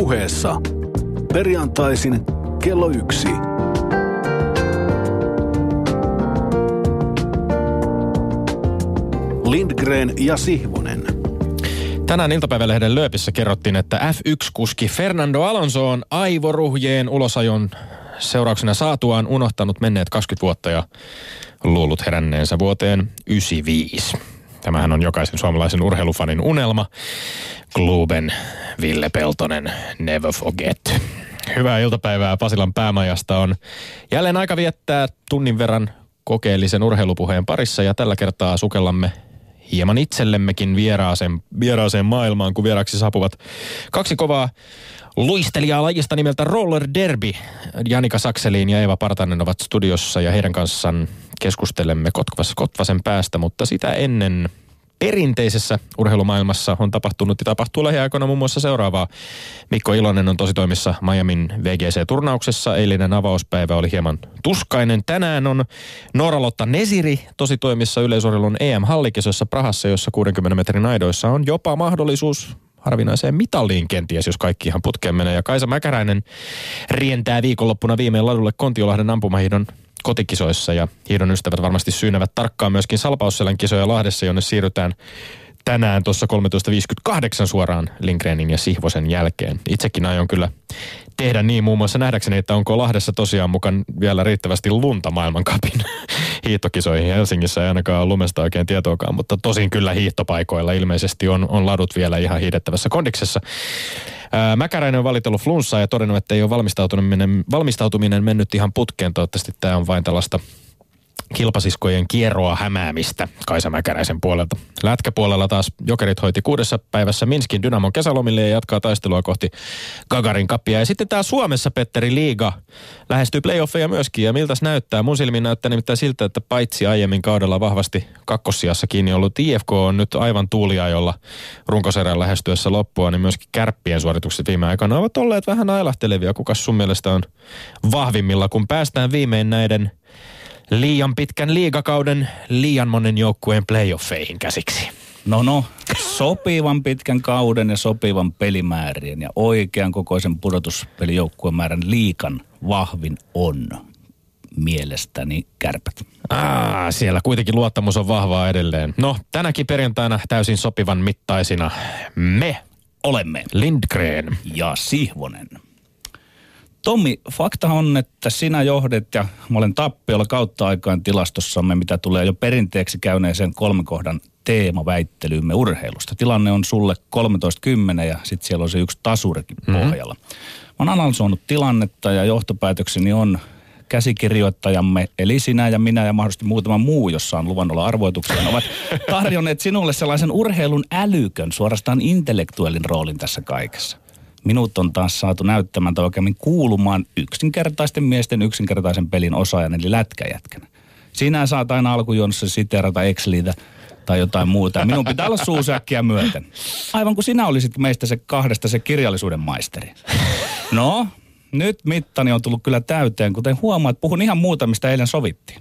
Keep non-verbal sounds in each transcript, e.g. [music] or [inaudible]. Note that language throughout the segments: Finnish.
puheessa perjantaisin kello yksi. Lindgren ja Sihvonen. Tänään iltapäivälehden lööpissä kerrottiin, että F1-kuski Fernando Alonso on aivoruhjeen ulosajon seurauksena saatuaan unohtanut menneet 20 vuotta ja luullut heränneensä vuoteen 95. Tämähän on jokaisen suomalaisen urheilufanin unelma. Kluben Ville Peltonen, never forget. Hyvää iltapäivää Pasilan päämajasta on jälleen aika viettää tunnin verran kokeellisen urheilupuheen parissa ja tällä kertaa sukellamme hieman itsellemmekin vieraaseen, vieraaseen maailmaan, kun vieraksi saapuvat kaksi kovaa luistelijaa lajista nimeltä Roller Derby. Janika Sakseliin ja Eeva Partanen ovat studiossa ja heidän kanssaan keskustelemme Kotvas, Kotvasen päästä, mutta sitä ennen perinteisessä urheilumaailmassa on tapahtunut ja tapahtuu lähiaikoina muun muassa seuraavaa. Mikko Ilonen on tositoimissa Miamin VGC-turnauksessa. Eilinen avauspäivä oli hieman tuskainen. Tänään on Noora-Lotta Nesiri tositoimissa yleisurheilun EM-hallikisossa Prahassa, jossa 60 metrin aidoissa on jopa mahdollisuus harvinaiseen mitalliin kenties, jos kaikki ihan putkeen menee. Ja Kaisa Mäkäräinen rientää viikonloppuna viimein ladulle Kontiolahden ampumahiidon kotikisoissa ja hiidon ystävät varmasti syynävät tarkkaan myöskin Salpausselän kisoja Lahdessa, jonne siirrytään tänään tuossa 13.58 suoraan Lindgrenin ja Sihvosen jälkeen. Itsekin aion kyllä tehdä niin muun muassa nähdäkseni, että onko Lahdessa tosiaan mukaan vielä riittävästi lunta maailmankapin [laughs] hiihtokisoihin. Helsingissä ei ainakaan lumesta oikein tietoakaan, mutta tosin kyllä hiihtopaikoilla ilmeisesti on, on ladut vielä ihan hiidettävässä kondiksessa. Mäkäräinen on valitellut flunssaa ja todennut, että ei ole valmistautuminen, valmistautuminen mennyt ihan putkeen. Toivottavasti tämä on vain tällaista kilpasiskojen kierroa hämäämistä Kaisa Mäkäräisen puolelta. Lätkäpuolella taas Jokerit hoiti kuudessa päivässä Minskin Dynamon kesälomille ja jatkaa taistelua kohti Gagarin kappia. Ja sitten tämä Suomessa Petteri Liiga lähestyy playoffeja myöskin. Ja miltäs näyttää? Mun silmin näyttää nimittäin siltä, että paitsi aiemmin kaudella vahvasti kakkossiassa kiinni ollut IFK on nyt aivan tuuliajolla runkoserän lähestyessä loppua, niin myöskin kärppien suoritukset viime aikoina ovat olleet vähän ailahtelevia. Kukas sun mielestä on vahvimmilla, kun päästään viimein näiden liian pitkän liigakauden liian monen joukkueen playoffeihin käsiksi? No no, sopivan pitkän kauden ja sopivan pelimäärien ja oikean kokoisen pudotuspelijoukkueen määrän liikan vahvin on mielestäni kärpät. Aa, siellä kuitenkin luottamus on vahvaa edelleen. No, tänäkin perjantaina täysin sopivan mittaisina me olemme Lindgren ja Sihvonen. Tommi, fakta on, että sinä johdet ja mä olen tappiolla kautta aikaan tilastossamme, mitä tulee jo perinteeksi käyneeseen kolmen kohdan teemaväittelyymme urheilusta. Tilanne on sulle 13.10 ja sitten siellä on se yksi tasurikin mm-hmm. pohjalla. Mä oon analysoinut tilannetta ja johtopäätökseni on käsikirjoittajamme, eli sinä ja minä ja mahdollisesti muutama muu, jossa on luvan olla arvoituksia, ovat tarjonneet sinulle sellaisen urheilun älykön, suorastaan intellektuaalin roolin tässä kaikessa minut on taas saatu näyttämään tai oikeammin kuulumaan yksinkertaisten miesten yksinkertaisen pelin osaajan, eli lätkäjätkänä. Sinä saat aina alkujuonnossa siterata Excelitä tai jotain muuta. Minun pitää olla suusäkkiä myöten. Aivan kuin sinä olisit meistä se kahdesta se kirjallisuuden maisteri. No, nyt mittani on tullut kyllä täyteen, kuten huomaat, puhun ihan muuta, mistä eilen sovittiin.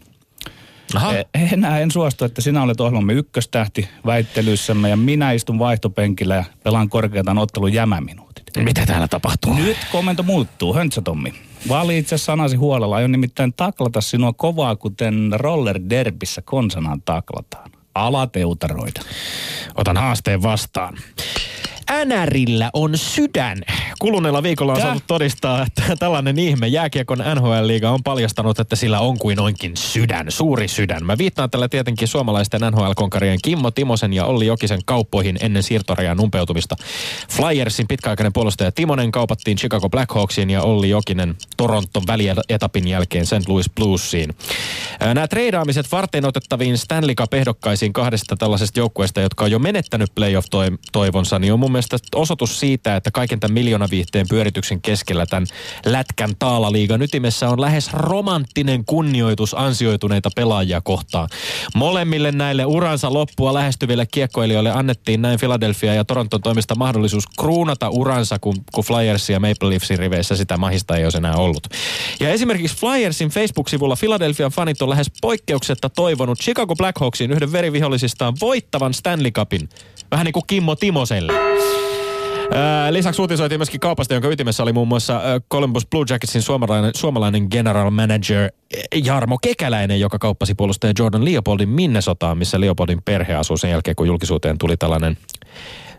Aha. E, enää en suostu, että sinä olet ohjelmamme ykköstähti väittelyissämme ja minä istun vaihtopenkillä ja pelaan korkeatan ottelun jämäminu. Mitä täällä tapahtuu? Nyt komento muuttuu. Höntsä Tommi. Valitse sanasi huolella. Aion nimittäin taklata sinua kovaa, kuten roller derbissä konsanaan taklataan. Alateutaroida. Otan haasteen vastaan. NRillä on sydän. Kuluneella viikolla on saatu todistaa, että tällainen ihme jääkiekon NHL-liiga on paljastanut, että sillä on kuin onkin sydän, suuri sydän. Mä viittaan tällä tietenkin suomalaisten NHL-konkarien Kimmo Timosen ja Olli Jokisen kauppoihin ennen siirtorajan umpeutumista. Flyersin pitkäaikainen puolustaja Timonen kaupattiin Chicago Blackhawksiin ja Olli Jokinen Toronton välietapin jälkeen St. Louis Bluesiin. Nämä treidaamiset varten otettaviin Stanley Cup-ehdokkaisiin kahdesta tällaisesta joukkueesta, jotka on jo menettänyt playoff-toivonsa, niin on mun mielestä osoitus siitä, että kaiken tämän miljoonaviihteen pyörityksen keskellä tämän lätkän taalaliigan ytimessä on lähes romanttinen kunnioitus ansioituneita pelaajia kohtaan. Molemmille näille uransa loppua lähestyville kiekkoilijoille annettiin näin Philadelphia ja Toronton toimista mahdollisuus kruunata uransa, kun, kun Flyers ja Maple Leafsin riveissä sitä mahista ei ole enää ollut. Ja esimerkiksi Flyersin Facebook-sivulla Philadelphian fanit on lähes poikkeuksetta toivonut Chicago Blackhawksin yhden verivihollisistaan voittavan Stanley Cupin. Vähän niin kuin Kimmo Timoselle. Lisäksi uutisoitiin myöskin kaupasta, jonka ytimessä oli muun muassa Columbus Blue Jacketsin suomalainen, suomalainen general manager Jarmo Kekäläinen, joka kauppasi puolustaja Jordan Leopoldin Minnesotaan, missä Leopoldin perhe asuu sen jälkeen, kun julkisuuteen tuli tällainen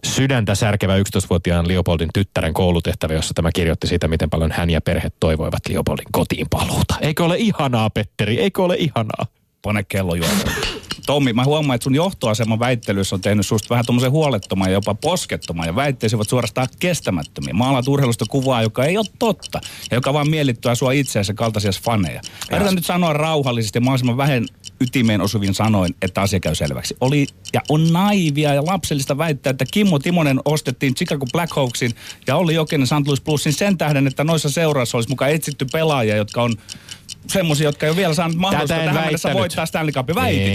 sydäntä särkevä 11-vuotiaan Leopoldin tyttären koulutehtävä, jossa tämä kirjoitti siitä, miten paljon hän ja perhe toivoivat Leopoldin kotiin paluuta. Eikö ole ihanaa, Petteri? Eikö ole ihanaa? Pane kello juomaan. Tommi, mä huomaan, että sun johtoaseman väittelyissä on tehnyt susta vähän tuommoisen huolettoman ja jopa poskettoman ja väitteesi ovat suorastaan kestämättömiä. Maalaat urheilusta kuvaa, joka ei ole totta ja joka vaan miellyttää sua itseäsi kaltaisia faneja. Yritän nyt sanoa rauhallisesti ja mahdollisimman vähän ytimeen osuvin sanoin, että asia käy selväksi. Oli ja on naivia ja lapsellista väittää, että Kimmo Timonen ostettiin Chicago Blackhawksin ja oli Jokinen St. Louis Plusin sen tähden, että noissa seurassa olisi mukaan etsitty pelaajia, jotka on semmoisia, jotka ei ole vielä saanut mahdollisuutta tähän mennessä voittaa Stanley Cupin. Väitin.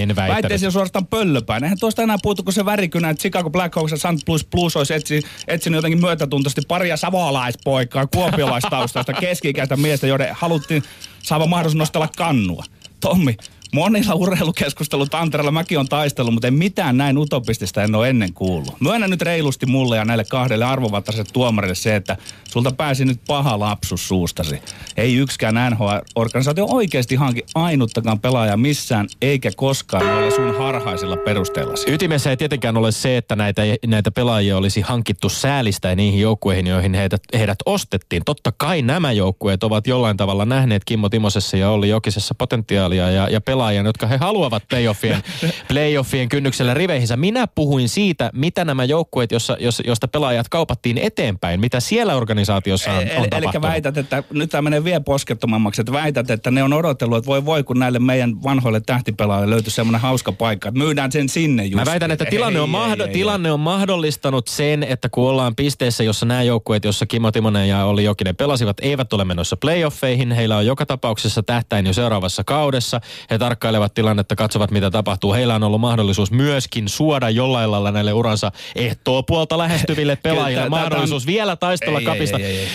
En on suorastaan pöllöpäin. Eihän tuosta enää puutu, kun se värikynä, että Chicago Blackhawks ja St. Louis Blues olisi etsi, etsinyt jotenkin myötätuntoisesti paria savolaispoikaa, kuopiolaistaustaista [laughs] keski-ikäistä miestä, joiden haluttiin saada mahdollisuus nostella kannua. Tommi, monilla urheilukeskustelut Tantereella mäkin on taistellut, mutta en mitään näin utopistista en ole ennen kuullut. Myönnä nyt reilusti mulle ja näille kahdelle arvovaltaiselle tuomarille se, että sulta pääsi nyt paha lapsus suustasi. Ei yksikään NHL-organisaatio oikeasti hanki ainuttakaan pelaajaa missään, eikä koskaan noilla sun harhaisilla perusteillasi. Ytimessä ei tietenkään ole se, että näitä, näitä pelaajia olisi hankittu säälistä niihin joukkueihin, joihin heidät, heidät ostettiin. Totta kai nämä joukkueet ovat jollain tavalla nähneet Kimmo Timosessa ja Olli Jokisessa potentiaalia ja, ja pelaajan, jotka he haluavat playoffien, [laughs] playoffien kynnyksellä riveihinsä. Minä puhuin siitä, mitä nämä joukkueet, jossa, jos, josta pelaajat kaupattiin eteenpäin, mitä siellä organisaatiossa on, on Eli väität, että nyt tämä menee vielä poskettomammaksi, että väität, että ne on odotellut, että voi voi, kun näille meidän vanhoille tähtipelaajille löytyy semmoinen hauska paikka, että myydään sen sinne just. Mä väitän, että tilanne on, mahdo- tilanne on mahdollistanut sen, että kun ollaan pisteessä, jossa nämä joukkueet, jossa Kimmo Timonen ja Olli Jokinen pelasivat, eivät ole menossa playoffeihin. Heillä on joka tapauksessa tähtäin jo seuraavassa kaudessa. He tarkkailevat tilannetta, katsovat mitä tapahtuu. Heillä on ollut mahdollisuus myöskin suoda jollain lailla näille uransa ehtoo puolta lähestyville pelaajille mahdollisuus vielä taistella Ei, kapista. Ei, ei, ei.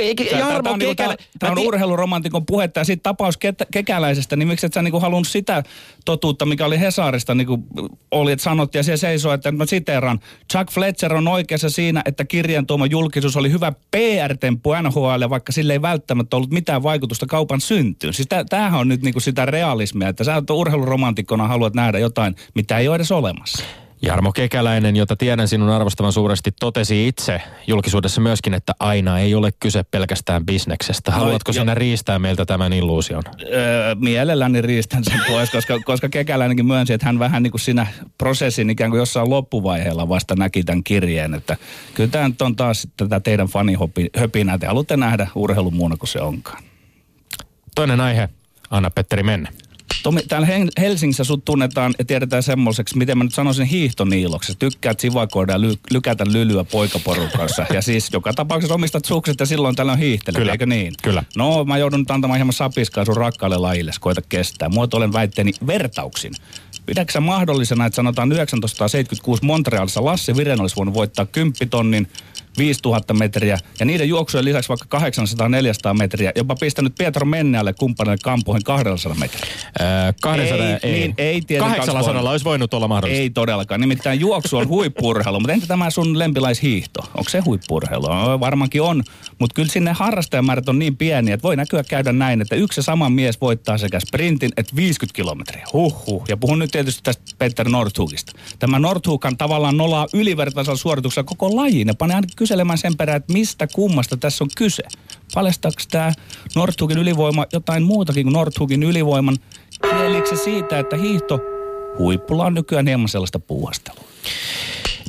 Ei, Tää- Jarmo tää on, niinku, tää, tää on urheiluromantikon puhetta ja siitä tapaus ketä, kekäläisestä, niin miksi et sä niinku halunnut sitä totuutta, mikä oli Hesarista, niinku oli, että sanottiin ja siellä seisoo, että mä siteeran, Chuck Fletcher on oikeassa siinä, että kirjan tuoma julkisuus oli hyvä PR-temppu NHL, vaikka sille ei välttämättä ollut mitään vaikutusta kaupan syntyyn. Siis tämähän on nyt niinku sitä realismia, että sä urheiluromantikkona haluat nähdä jotain, mitä ei ole edes olemassa. Jarmo Kekäläinen, jota tiedän sinun arvostavan suuresti, totesi itse julkisuudessa myöskin, että aina ei ole kyse pelkästään bisneksestä. Haluatko jo- sinä riistää meiltä tämän illuusion? öö, mielelläni riistän sen pois, koska, koska Kekäläinenkin myönsi, että hän vähän niin kuin siinä prosessin ikään kuin jossain loppuvaiheella vasta näki tämän kirjeen, että kyllä tämä nyt on taas tätä teidän fanihöpinää, te haluatte nähdä urheilun muuna kuin se onkaan. Toinen aihe, anna Petteri mennä. Tomi, täällä Helsingissä sut tunnetaan ja tiedetään semmoiseksi, miten mä nyt sanoisin hiihtoniiloksi. Tykkäät sivakoida ja ly- lykätä lylyä poikaporukassa. ja siis joka tapauksessa omistat sukset ja silloin tällöin hiihtelet, Kyllä. eikö niin? Kyllä. No mä joudun nyt antamaan hieman sapiskaa sun rakkaalle lajille, koita kestää. Muotoilen väitteeni vertauksin. Pidätkö mahdollisena, että sanotaan 1976 Montrealissa Lasse Viren olisi voinut voittaa 10 tonnin 5000 metriä ja niiden juoksujen lisäksi vaikka 800-400 metriä, jopa pistänyt Pietro Mennealle kumppanille kampoihin 200 metriä. Öö, 200, Ei, ei, niin, ei tietenkään 800 voinut. olisi voinut olla mahdollista. Ei todellakaan. Nimittäin juoksu on huippurheilu, mutta entä tämä sun lempilaishiihto? Onko se huippurheilu? No, varmaankin on, mutta kyllä sinne harrastajamäärät on niin pieniä, että voi näkyä käydä näin, että yksi ja sama mies voittaa sekä sprintin että 50 kilometriä. Huhhuh. Ja puhun nyt tietysti tästä Peter Nordhugista. Tämä Nordhughan tavallaan nolaa ylivertaisella suorituksella koko lajin ja panee ainakin kyselemään sen perään, että mistä kummasta tässä on kyse. Paljastaako tämä Nordhugin ylivoima jotain muutakin kuin Nordhugin ylivoiman? Kielikö se siitä, että hiihto huipulla on nykyään hieman sellaista puuhastelua.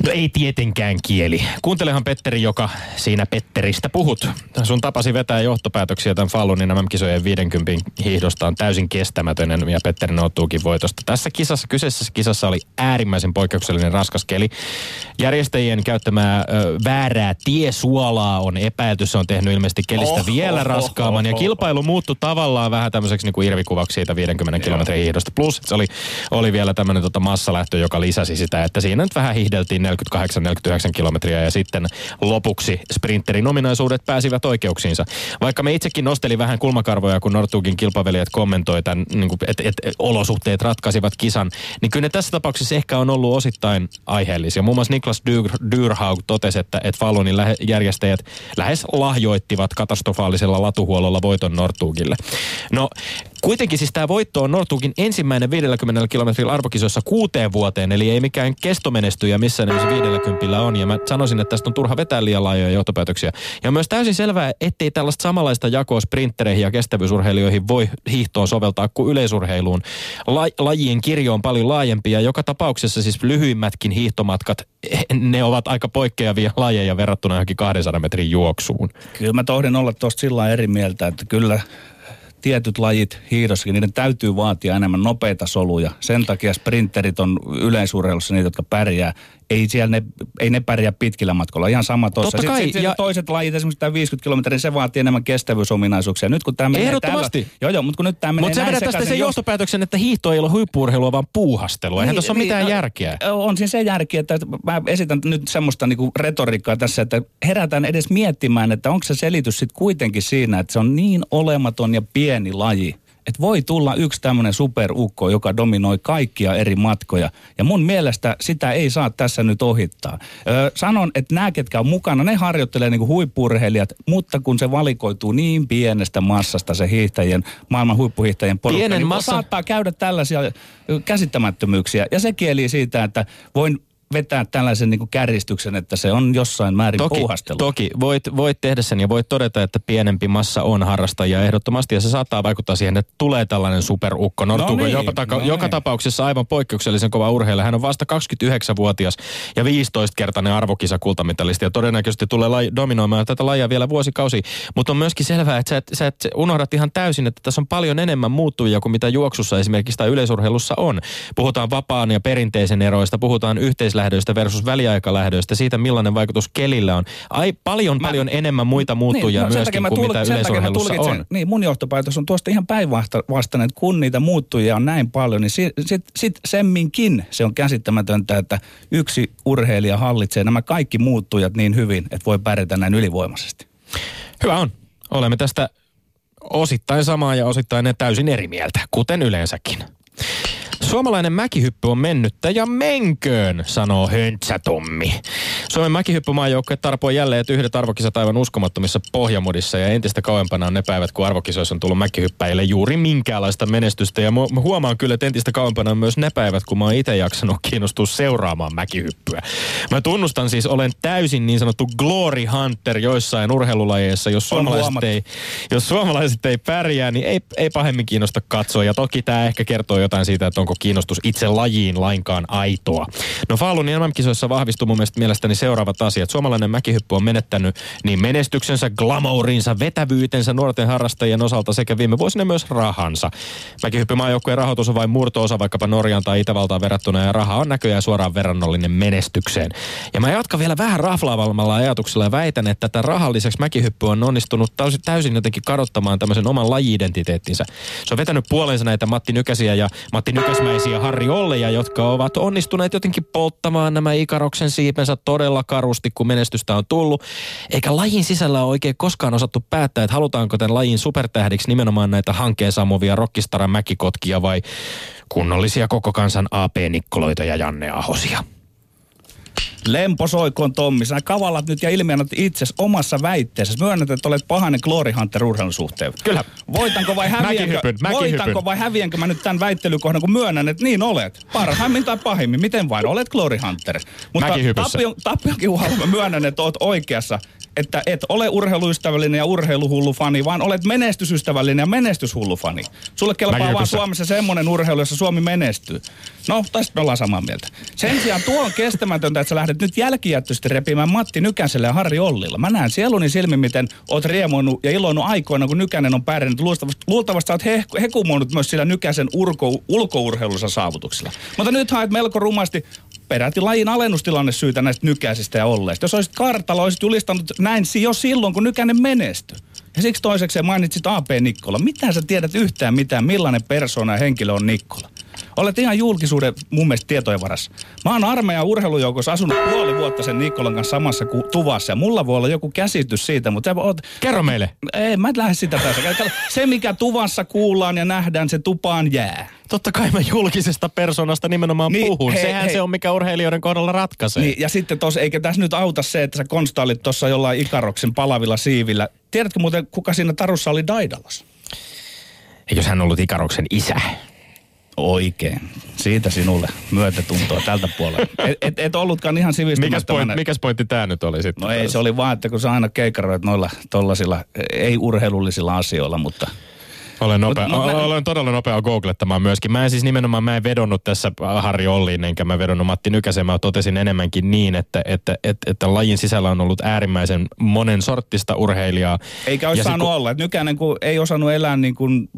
No ei tietenkään kieli. Kuuntelehan Petteri, joka siinä Petteristä puhut. Sun tapasi vetää johtopäätöksiä tämän Fallunin MM-kisojen 50 hiihdosta on täysin kestämätön ja Petteri noutuukin voitosta. Tässä kisassa, kyseisessä kisassa oli äärimmäisen poikkeuksellinen raskas keli. Järjestäjien käyttämää ö, väärää tiesuolaa on epäilty. Se on tehnyt ilmeisesti kelistä Oho, vielä raskaamman. Ja oho. kilpailu muuttui tavallaan vähän tämmöiseksi niin kuin irvikuvaksi siitä 50 kilometrin hiihdosta. Plus se oli, oli vielä tämmöinen tota massalähtö, joka lisäsi sitä, että siinä nyt vähän hiihdeltiin 48-49 kilometriä ja sitten lopuksi sprinterin ominaisuudet pääsivät oikeuksiinsa. Vaikka me itsekin nosteli vähän kulmakarvoja, kun Nortugin kilpavelijat kommentoi tämän, niin että et, et, olosuhteet ratkaisivat kisan, niin kyllä ne tässä tapauksessa ehkä on ollut osittain aiheellisia. Muun muassa Niklas Dyrhaug totesi, että, että Fallonin lähe, järjestäjät lähes lahjoittivat katastrofaalisella latuhuollolla voiton Nortugille. No Kuitenkin siis tämä voitto on Nortugin ensimmäinen 50 kilometrin arvokisoissa kuuteen vuoteen, eli ei mikään kestomenestyjä missä ne 50 on. Ja mä sanoisin, että tästä on turha vetää liian laajoja johtopäätöksiä. Ja on myös täysin selvää, ettei tällaista samanlaista jakoa sprinttereihin ja kestävyysurheilijoihin voi hiihtoon soveltaa kuin yleisurheiluun. La- lajien kirjo on paljon laajempi ja joka tapauksessa siis lyhyimmätkin hiihtomatkat, ne ovat aika poikkeavia lajeja verrattuna johonkin 200 metrin juoksuun. Kyllä mä tohdin olla tuosta sillä eri mieltä, että kyllä tietyt lajit hiidossakin, niiden täytyy vaatia enemmän nopeita soluja. Sen takia sprinterit on yleisurheilussa niitä, jotka pärjää ei siellä ne, ei ne pärjää pitkillä matkoilla. Ihan sama tuossa. Sitten, sitten ja... toiset lajit, esimerkiksi tämä 50 kilometriä, se vaatii enemmän kestävyysominaisuuksia. Nyt kun tämä menee Ehdottomasti. Täällä, joo, joo, mutta kun nyt tämä menee Mutta sä vedät tästä sen johtopäätöksen, että hiihto ei ole huippuurheilua, vaan puuhastelua. Eihän niin, tuossa ole niin, mitään järkeä. On siinä se järki, että mä esitän nyt semmoista niinku retoriikkaa tässä, että herätään edes miettimään, että onko se selitys sitten kuitenkin siinä, että se on niin olematon ja pieni laji, että voi tulla yksi tämmöinen superukko, joka dominoi kaikkia eri matkoja. Ja mun mielestä sitä ei saa tässä nyt ohittaa. Öö, sanon, että nämä, ketkä on mukana, ne harjoittelee niin huippurheilijat, mutta kun se valikoituu niin pienestä massasta se hiihtäjien, maailman huippuhiihtäjien porukka, Pienen niin massa... saattaa käydä tällaisia käsittämättömyyksiä. Ja se kieli siitä, että voin vetää tällaisen niin kärjistyksen, että se on jossain määrin toki, puuhastelu. Toki, voit, voit tehdä sen ja voit todeta, että pienempi massa on harrastajia ehdottomasti ja se saattaa vaikuttaa siihen, että tulee tällainen superukko. No, no niin, joka, taka, no joka niin. tapauksessa aivan poikkeuksellisen kova urheilija. Hän on vasta 29-vuotias ja 15-kertainen arvokisa kultamitalisti ja todennäköisesti tulee lai, dominoimaan tätä lajia vielä vuosikausi. Mutta on myöskin selvää, että sä, et, sä et unohdat ihan täysin, että tässä on paljon enemmän muuttujia kuin mitä juoksussa esimerkiksi tai yleisurheilussa on. Puhutaan vapaan ja perinteisen eroista, puhutaan yhteisläheisyydestä lähdöistä versus väliaikalähdöistä, siitä millainen vaikutus kelillä on. Ai paljon mä, paljon enemmän muita muuttujia niin, no, myöskin kuin tulk, mitä yleisurheilussa on. Niin, mun johtopäätös on tuosta ihan päinvastainen, että kun niitä muuttujia on näin paljon, niin sitten sit, sit semminkin se on käsittämätöntä, että yksi urheilija hallitsee nämä kaikki muuttujat niin hyvin, että voi pärjätä näin ylivoimaisesti. Hyvä on. Olemme tästä osittain samaa ja osittain täysin eri mieltä, kuten yleensäkin. Suomalainen mäkihyppy on mennyttä ja menköön, sanoo Höntsä Tommi. Suomen mäkihyppymaajoukkue tarpoi jälleen yhdet arvokisat aivan uskomattomissa pohjamodissa ja entistä kauempana on ne päivät, kun arvokisoissa on tullut mäkihyppäjille juuri minkäänlaista menestystä. Ja mä huomaan kyllä, että entistä kauempana on myös ne päivät, kun mä oon itse jaksanut kiinnostua seuraamaan mäkihyppyä. Mä tunnustan siis, olen täysin niin sanottu glory hunter joissain urheilulajeissa. Jos suomalaiset, ei, jos suomalaiset ei pärjää, niin ei, ei pahemmin kiinnosta katsoa. Ja toki tämä ehkä kertoo jotain siitä, että onko kiinnostus itse lajiin lainkaan aitoa. No Falunin MM-kisoissa vahvistuu mun mielestä mielestäni seuraavat asiat. Suomalainen mäkihyppy on menettänyt niin menestyksensä, glamourinsa, vetävyytensä nuorten harrastajien osalta sekä viime vuosina myös rahansa. Mäkihyppymaajoukkueen rahoitus on vain murto-osa vaikkapa Norjan tai Itävaltaan verrattuna ja raha on näköjään suoraan verrannollinen menestykseen. Ja mä jatkan vielä vähän raflaavammalla ajatuksella ja väitän, että tätä rahan lisäksi mäkihyppy on onnistunut täysin, täysin jotenkin kadottamaan tämmöisen oman laji-identiteettinsä. Se on vetänyt puolensa näitä Matti Nykäsiä ja Matti Nykäsmäisiä Harri Olleja, jotka ovat onnistuneet jotenkin polttamaan nämä Ikaroksen siipensä todella karusti, kun menestystä on tullut. Eikä lajin sisällä ole oikein koskaan osattu päättää, että halutaanko tämän lajin supertähdiksi nimenomaan näitä hankkeen saamuvia rockistaran mäkikotkia vai kunnollisia koko kansan AP Nikkoloita ja Janne Ahosia. Lempo soikoon Tommi, sä kavallat nyt ja ilmiannat itse omassa väitteessä. Myönnät, että olet pahainen Glory Hunter urheilun suhteen. Kyllä. Voitanko vai häviänkö, voitanko vai häviänkö mä nyt tämän väittelykohdan, kun myönnän, että niin olet. Parhaimmin tai pahimmin, miten vain, olet Glory Hunter. Mutta Tappion, Tappionkin mä myönnän, että oot oikeassa että et ole urheiluystävällinen ja urheiluhullu fani, vaan olet menestysystävällinen ja menestyshullu fani. Sulle kelpaa vaan Suomessa semmoinen urheilu, jossa Suomi menestyy. No, tästä me ollaan samaa mieltä. Sen sijaan tuo on kestämätöntä, että sä lähdet nyt jälkijättöisesti repimään Matti Nykänselle ja Harri Ollilla. Mä näen sieluni silmin, miten oot riemoinut ja iloinut aikoina, kun Nykänen on pärjännyt. Luultavasti, luultavasti sä oot he, hekumoinut myös sillä Nykäsen urko, ulkourheilussa saavutuksilla. Mutta nyt haet melko rumasti peräti lajin alennustilanne syytä näistä nykäisistä ja olleista. Jos olisit kartalla, olisit julistanut näin jo silloin, kun nykäinen menestyi. Ja siksi toiseksi mainitsit AP Nikkola. Mitä sä tiedät yhtään mitään, millainen persona ja henkilö on Nikkola? Olet ihan julkisuuden mun mielestä tietojen varassa. Mä oon armeijan urheilujoukossa asunut puoli vuotta sen Nikkolan kanssa samassa ku- tuvassa. Ja mulla voi olla joku käsitys siitä, mutta oot... Kerro meille. Ei, mä en lähde sitä. Kato, Se, mikä tuvassa kuullaan ja nähdään, se tupaan jää. Totta kai mä julkisesta persoonasta nimenomaan Niin, puhun. hei, Sehän hei. se on, mikä urheilijoiden kohdalla ratkaisee. Niin, ja sitten tos, eikä tässä nyt auta se, että sä konstailit tuossa jollain Ikaroksen palavilla siivillä. Tiedätkö muuten, kuka siinä tarussa oli Daidalos? Eikös hän ollut Ikaroksen isä? Oikein. Siitä sinulle myötätuntoa tältä puolella. Et, et, et ollutkaan ihan Mikäs, sivistymättömänä. point, mikäs pointti tää nyt oli sitten? No ei, se oli vaan, että kun sä aina keikaroit noilla tollasilla, ei-urheilullisilla asioilla, mutta... Olen, nopea, Mut- mut mä- olen todella nopea googlettamaan myöskin. Mä en siis nimenomaan, mä en vedonnut tässä Harri Olliin, enkä mä vedonnut Matti Nykäsen. Mä totesin enemmänkin niin, että, että, että, että lajin sisällä on ollut äärimmäisen monen sorttista urheilijaa. Eikä olisi Ja sit saanut kun- olla. Että nykäinen, kun ei osannut elää niin kuin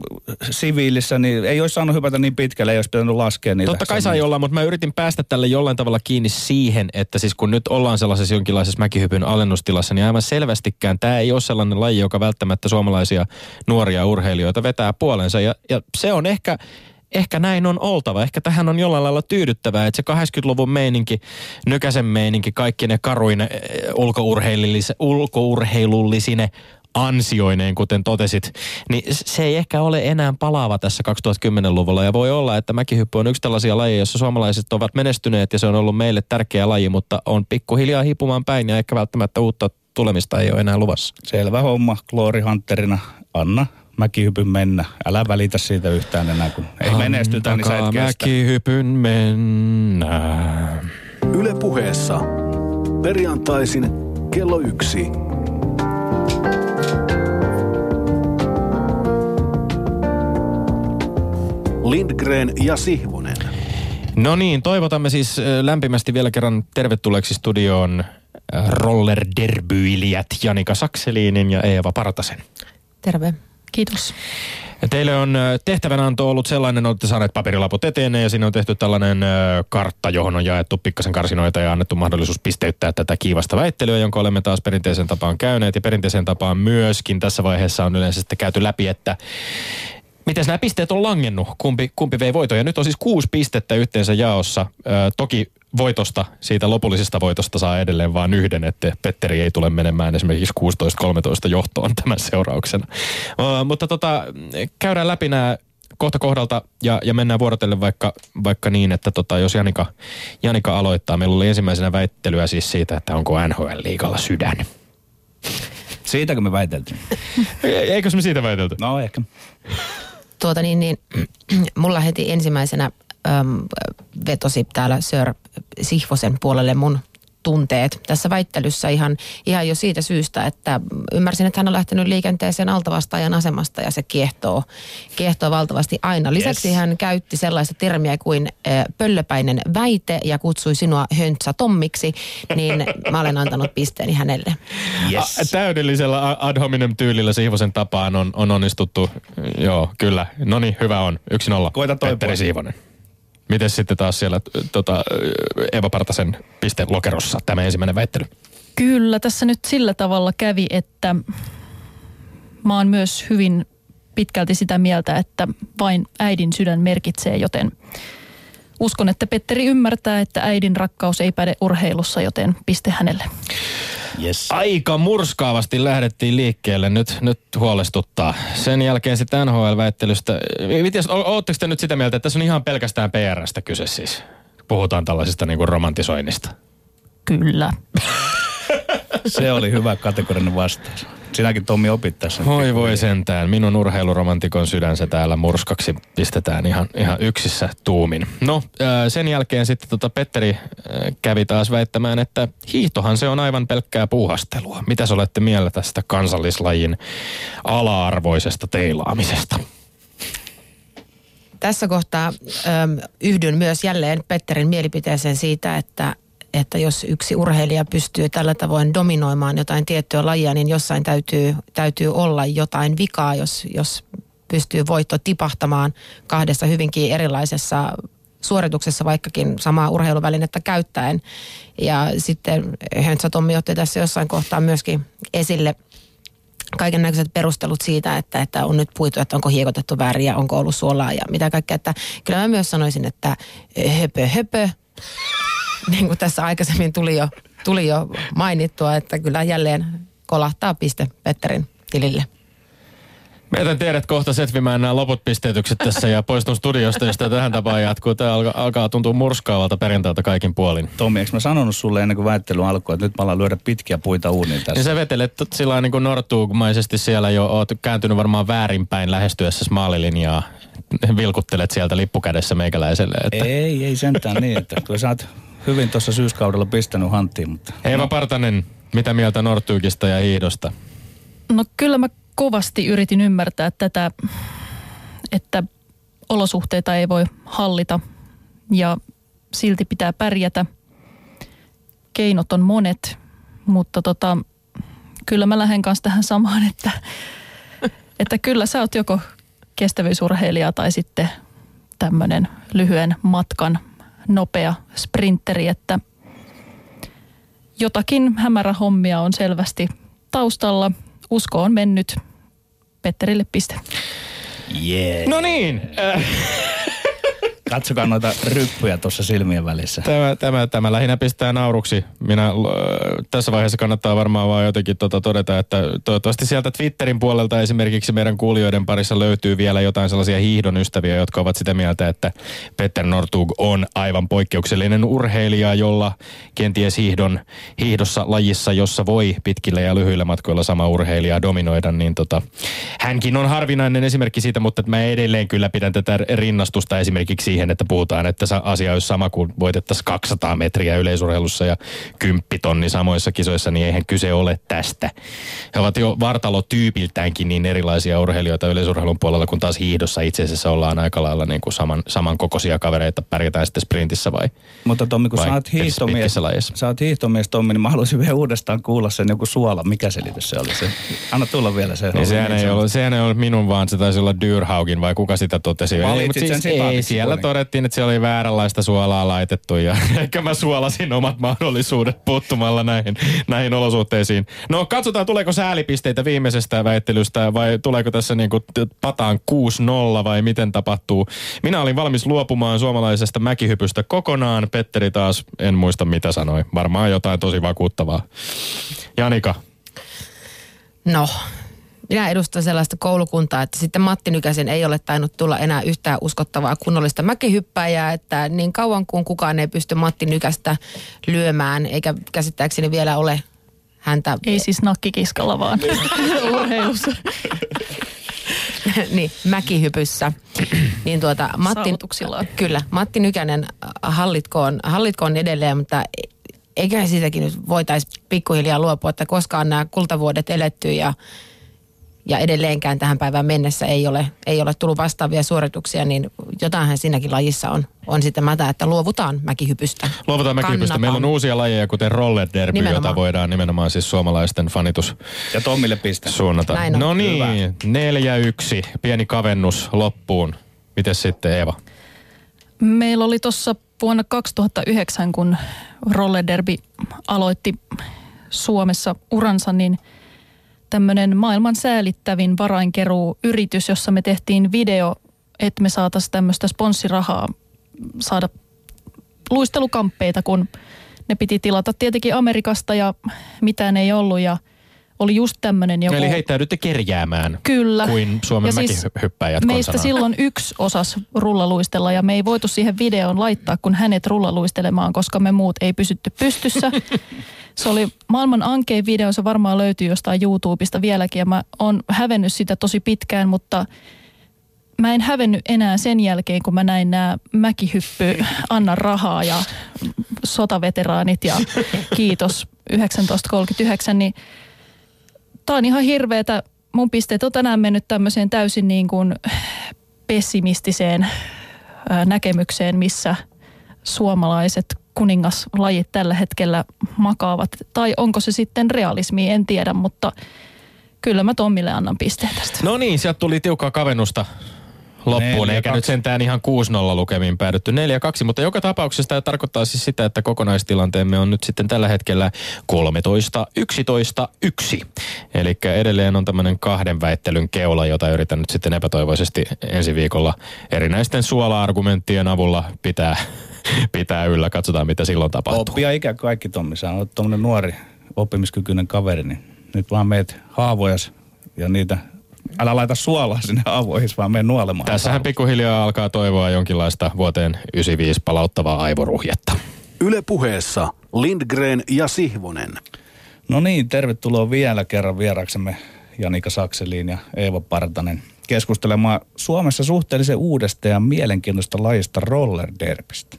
siviilissä, niin ei olisi saanut hypätä niin pitkälle, ei olisi pitänyt laskea niitä. Totta kai sai olla, mutta mä yritin päästä tälle jollain tavalla kiinni siihen, että siis kun nyt ollaan sellaisessa jonkinlaisessa mäkihypyn alennustilassa, niin aivan selvästikään tämä ei ole sellainen laji, joka välttämättä suomalaisia nuoria urheilijoita vetää puolensa. Ja, ja se on ehkä, ehkä näin on oltava. Ehkä tähän on jollain lailla tyydyttävää, että se 80-luvun meininki, nykäisen meininki, kaikki ne karuine ulkourheilullis- ulkourheilullisine ansioineen, kuten totesit, niin se ei ehkä ole enää palaava tässä 2010-luvulla. Ja voi olla, että mäkihyppy on yksi tällaisia lajeja, jossa suomalaiset ovat menestyneet ja se on ollut meille tärkeä laji, mutta on pikkuhiljaa hiipumaan päin ja ehkä välttämättä uutta tulemista ei ole enää luvassa. Selvä homma, Glory Hunterina. Anna mäkihypyn mennä. Älä välitä siitä yhtään enää, kun ei menestytä, niin sä et Antakaa kestä. mäkihypyn mennä. Yle puheessa. Perjantaisin kello yksi. Lindgren ja Sihvonen. No niin, toivotamme siis lämpimästi vielä kerran tervetulleeksi studioon äh, rollerderbyilijät Janika Sakseliinin ja Eeva Partasen. Terve. Kiitos. Ja Teille on tehtävänanto ollut sellainen, olette saaneet paperilaput eteenne ja siinä on tehty tällainen kartta, johon on jaettu pikkasen karsinoita ja annettu mahdollisuus pisteyttää tätä kiivasta väittelyä, jonka olemme taas perinteisen tapaan käyneet. Ja perinteisen tapaan myöskin tässä vaiheessa on yleensä sitten käyty läpi, että Miten nämä pisteet on langennut? Kumpi, kumpi vei voiton? Ja nyt on siis kuusi pistettä yhteensä jaossa. Ö, toki voitosta, siitä lopullisesta voitosta saa edelleen vain yhden, että Petteri ei tule menemään esimerkiksi 16-13 johtoon tämän seurauksena. Mutta tota, käydään läpi nämä kohta kohdalta ja, ja mennään vuorotellen vaikka, vaikka niin, että tota, jos Janika, Janika aloittaa. Meillä oli ensimmäisenä väittelyä siis siitä, että onko NHL-liigalla sydän. Siitäkö me väiteltiin? Eikö me siitä väitelty? No ehkä. Tuota niin, niin [clears throat] mulla heti ensimmäisenä äm, vetosi täällä Sir Sihvosen puolelle mun tunteet tässä väittelyssä ihan, ihan jo siitä syystä, että ymmärsin, että hän on lähtenyt liikenteeseen altavastaajan asemasta ja se kiehtoo, kiehtoo valtavasti aina. Lisäksi Yes. hän käytti sellaista termiä kuin pöllöpäinen väite ja kutsui sinua höntsä Tommiksi, niin [laughs] mä olen antanut pisteeni hänelle. Yes. A- Täydellisellä ad hominem tyylillä Siivosen tapaan on, on onnistuttu. Joo, kyllä. No niin, hyvä on. Yksi nolla. Koita toipua. Petteri Siivonen. Miten sitten taas siellä tota, Eva Partasen pistelokerossa tämä ensimmäinen väittely? Kyllä, tässä nyt sillä tavalla kävi, että mä oon myös hyvin pitkälti sitä mieltä, että vain äidin sydän merkitsee, joten uskon, että Petteri ymmärtää, että äidin rakkaus ei päde urheilussa, joten piste hänelle. Yes. Aika murskaavasti lähdettiin liikkeelle. Nyt, nyt huolestuttaa. Sen jälkeen sitten NHL-väittelystä. Mites, o- ootteko te nyt sitä mieltä, että tässä on ihan pelkästään PRstä kyse siis? Puhutaan tällaisista niin kuin romantisoinnista. Kyllä. [laughs] Se oli hyvä kategorinen vastaus. Sinäkin Tommi opit tässä. Voi voi sentään. Minun urheiluromantikon sydänsä täällä murskaksi pistetään ihan, ihan yksissä tuumin. No, ää, sen jälkeen sitten tota Petteri ää, kävi taas väittämään, että hiihtohan se on aivan pelkkää puuhastelua. Mitä olette mieltä tästä kansallislajin ala-arvoisesta teilaamisesta? Tässä kohtaa äm, yhdyn myös jälleen Petterin mielipiteeseen siitä, että, että jos yksi urheilija pystyy tällä tavoin dominoimaan jotain tiettyä lajia, niin jossain täytyy, täytyy olla jotain vikaa, jos, jos pystyy voitto tipahtamaan kahdessa hyvinkin erilaisessa suorituksessa vaikkakin samaa urheiluvälinettä käyttäen. Ja sitten Höntsä Tommi otti tässä jossain kohtaa myöskin esille kaiken näköiset perustelut siitä, että, että on nyt puitu, että onko hiekotettu väärin ja onko ollut suolaa ja mitä kaikkea. Että kyllä mä myös sanoisin, että höpö höpö, niin kuin tässä aikaisemmin tuli jo, tuli jo mainittua, että kyllä jälleen kolahtaa piste Petterin tilille. Mä tiedä, että kohta setvimään nämä loput pisteytykset tässä ja poistun studiosta, jos tämä tähän tapaan jatkuu. Tämä alkaa, alkaa tuntua murskaavalta perinteeltä kaikin puolin. Tommi, eikö mä sanonut sulle ennen kuin väittely alkoi, että nyt mä alan lyödä pitkiä puita uuniin tässä? Niin sä vetelet sillä niin kuin nortuumaisesti siellä jo, oot kääntynyt varmaan väärinpäin lähestyessä maalilinjaa. Vilkuttelet sieltä lippukädessä meikäläiselle. Että... Ei, ei sentään niin, että kyllä sä oot hyvin tuossa syyskaudella pistänyt hanttiin. Mutta... Eeva no. Partanen, mitä mieltä Nortuukista ja hiidosta? No kyllä mä kovasti yritin ymmärtää tätä, että olosuhteita ei voi hallita ja silti pitää pärjätä. Keinot on monet, mutta tota, kyllä mä lähden kanssa tähän samaan, [laughs] että, että kyllä sä oot joko kestävyysurheilija tai sitten tämmöinen lyhyen matkan nopea sprinteri, että jotakin hämärähommia on selvästi taustalla. Usko on mennyt. Petterille piste. Yeah. No niin. Äh. Katsokaa noita ryppyjä tuossa silmien välissä. Tämä, tämä, tämä lähinnä pistää nauruksi. Minä äh, tässä vaiheessa kannattaa varmaan vaan jotenkin tota todeta, että toivottavasti sieltä Twitterin puolelta esimerkiksi meidän kuulijoiden parissa löytyy vielä jotain sellaisia hiihdon ystäviä, jotka ovat sitä mieltä, että Petter Nortug on aivan poikkeuksellinen urheilija, jolla kenties hiihdon, hiihdossa lajissa, jossa voi pitkillä ja lyhyillä matkoilla sama urheilija dominoida, niin tota, hänkin on harvinainen esimerkki siitä, mutta mä edelleen kyllä pidän tätä rinnastusta esimerkiksi siihen, että puhutaan, että asia olisi sama kuin voitettaisiin 200 metriä yleisurheilussa ja 10 tonni samoissa kisoissa, niin eihän kyse ole tästä. He ovat jo vartalotyypiltäänkin niin erilaisia urheilijoita yleisurheilun puolella, kun taas hiihdossa itse asiassa ollaan aika lailla niin kuin saman, samankokoisia kavereita, pärjätään sitten sprintissä vai Mutta Tommi, kun sä oot, hiihtomies, sä oot hiihtomies, Tommi, niin mä haluaisin vielä uudestaan kuulla sen joku suola. Mikä selitys se oli se? Anna tulla vielä se. Niin sehän, ei ollut, sehän ei ollut minun, vaan se taisi olla Dürhaugin vai kuka sitä totesi. Valitsit siis ei, siellä todettiin, että siellä oli vääränlaista suolaa laitettu ja [laughs] ehkä mä suolasin omat mahdollisuudet puuttumalla näihin, näihin olosuhteisiin. No katsotaan, tuleeko säälipisteitä viimeisestä väittelystä vai tuleeko tässä niin kuin pataan 6-0 vai miten tapahtuu. Minä olin valmis luopumaan suomalaisesta mäkihypystä kokonaan. Petteri taas, en muista mitä sanoi. Varmaan jotain tosi vakuuttavaa. Janika. No, minä edustan sellaista koulukuntaa, että sitten Matti Nykäsen ei ole tainnut tulla enää yhtään uskottavaa kunnollista mäkihyppäjää, että niin kauan kuin kukaan ei pysty Matti Nykästä lyömään, eikä käsittääkseni vielä ole häntä... Ei siis nakkikiskalla vaan [laughs] urheilussa. [laughs] niin, mäkihypyssä. niin tuota, Matti, kyllä, Matti Nykänen hallitkoon, hallitkoon edelleen, mutta eikä siitäkin nyt voitaisiin pikkuhiljaa luopua, että koskaan nämä kultavuodet eletty ja ja edelleenkään tähän päivään mennessä ei ole, ei ole tullut vastaavia suorituksia, niin jotainhan siinäkin lajissa on, on sitten mätä, että luovutaan mäkihypystä. Luovutaan mäkihypystä. Meillä on uusia lajeja, kuten roller derby, nimenomaan. jota voidaan nimenomaan siis suomalaisten fanitus ja Tommille piste. suunnata. Näin on. No niin, neljä yksi, pieni kavennus loppuun. Miten sitten Eeva? Meillä oli tuossa vuonna 2009, kun roller derby aloitti Suomessa uransa, niin – tämmöinen maailman säälittävin varainkeruu yritys, jossa me tehtiin video, että me saataisiin tämmöistä sponssirahaa saada luistelukamppeita, kun ne piti tilata tietenkin Amerikasta ja mitään ei ollut ja oli just tämmöinen joku... Eli heittäydytte kerjäämään Kyllä. kuin Suomen ja siis mäkihyppäjät Meistä konsanaan. silloin yksi osas rullaluistella ja me ei voitu siihen videoon laittaa, kun hänet rullaluistelemaan, koska me muut ei pysytty pystyssä. [laughs] Se oli maailman ankein video, se varmaan löytyy jostain YouTubesta vieläkin ja mä oon hävennyt sitä tosi pitkään, mutta mä en hävennyt enää sen jälkeen, kun mä näin nämä mäkihyppy, anna rahaa ja sotaveteraanit ja kiitos 1939, niin tää on ihan hirveetä. Mun pisteet on tänään mennyt tämmöiseen täysin niin kuin pessimistiseen näkemykseen, missä suomalaiset kuningaslajit tällä hetkellä makaavat. Tai onko se sitten realismi, en tiedä, mutta kyllä mä Tommille annan pisteen tästä. No niin, sieltä tuli tiukkaa kavennusta loppuun, 4-2. eikä nyt sentään ihan 6-0 lukemiin päädytty 4-2, mutta joka tapauksessa tämä tarkoittaa siis sitä, että kokonaistilanteemme on nyt sitten tällä hetkellä 13-11-1. Eli edelleen on tämmöinen kahden väittelyn keula, jota yritän nyt sitten epätoivoisesti ensi viikolla erinäisten suola-argumenttien avulla pitää, pitää yllä. Katsotaan, mitä silloin tapahtuu. Oppia ikä kaikki, Tommi. Sä oot tommonen nuori oppimiskykyinen kaveri, niin nyt vaan meet haavojas ja niitä, älä laita suolaa sinne haavoihin, vaan mene nuolemaan. Tässähän pikkuhiljaa alkaa toivoa jonkinlaista vuoteen 95 palauttavaa aivoruhjetta. Yle puheessa Lindgren ja Sihvonen. No niin, tervetuloa vielä kerran vieraksemme Janika Sakseliin ja Eeva Partanen keskustelemaan Suomessa suhteellisen uudesta ja mielenkiintoista lajista roller derbistä.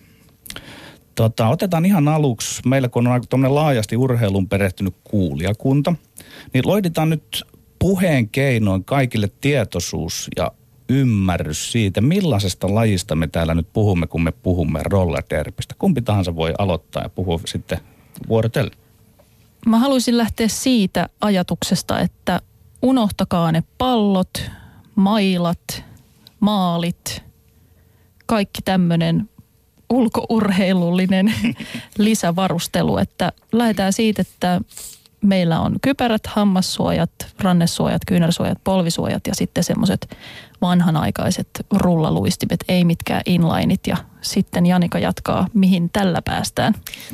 Tota, otetaan ihan aluksi, meillä kun on aika laajasti urheilun perehtynyt kuulijakunta, niin loiditaan nyt puheen keinoin kaikille tietoisuus ja ymmärrys siitä, millaisesta lajista me täällä nyt puhumme, kun me puhumme roller derbistä. Kumpi tahansa voi aloittaa ja puhua sitten vuorotellen. Mä haluaisin lähteä siitä ajatuksesta, että unohtakaa ne pallot, mailat, maalit, kaikki tämmöinen ulkourheilullinen [laughs] lisävarustelu, että lähdetään siitä, että meillä on kypärät, hammassuojat, rannesuojat, kyynärsuojat, polvisuojat ja sitten semmoiset vanhanaikaiset rullaluistimet, ei mitkään inlineit ja sitten Janika jatkaa, mihin tällä päästään.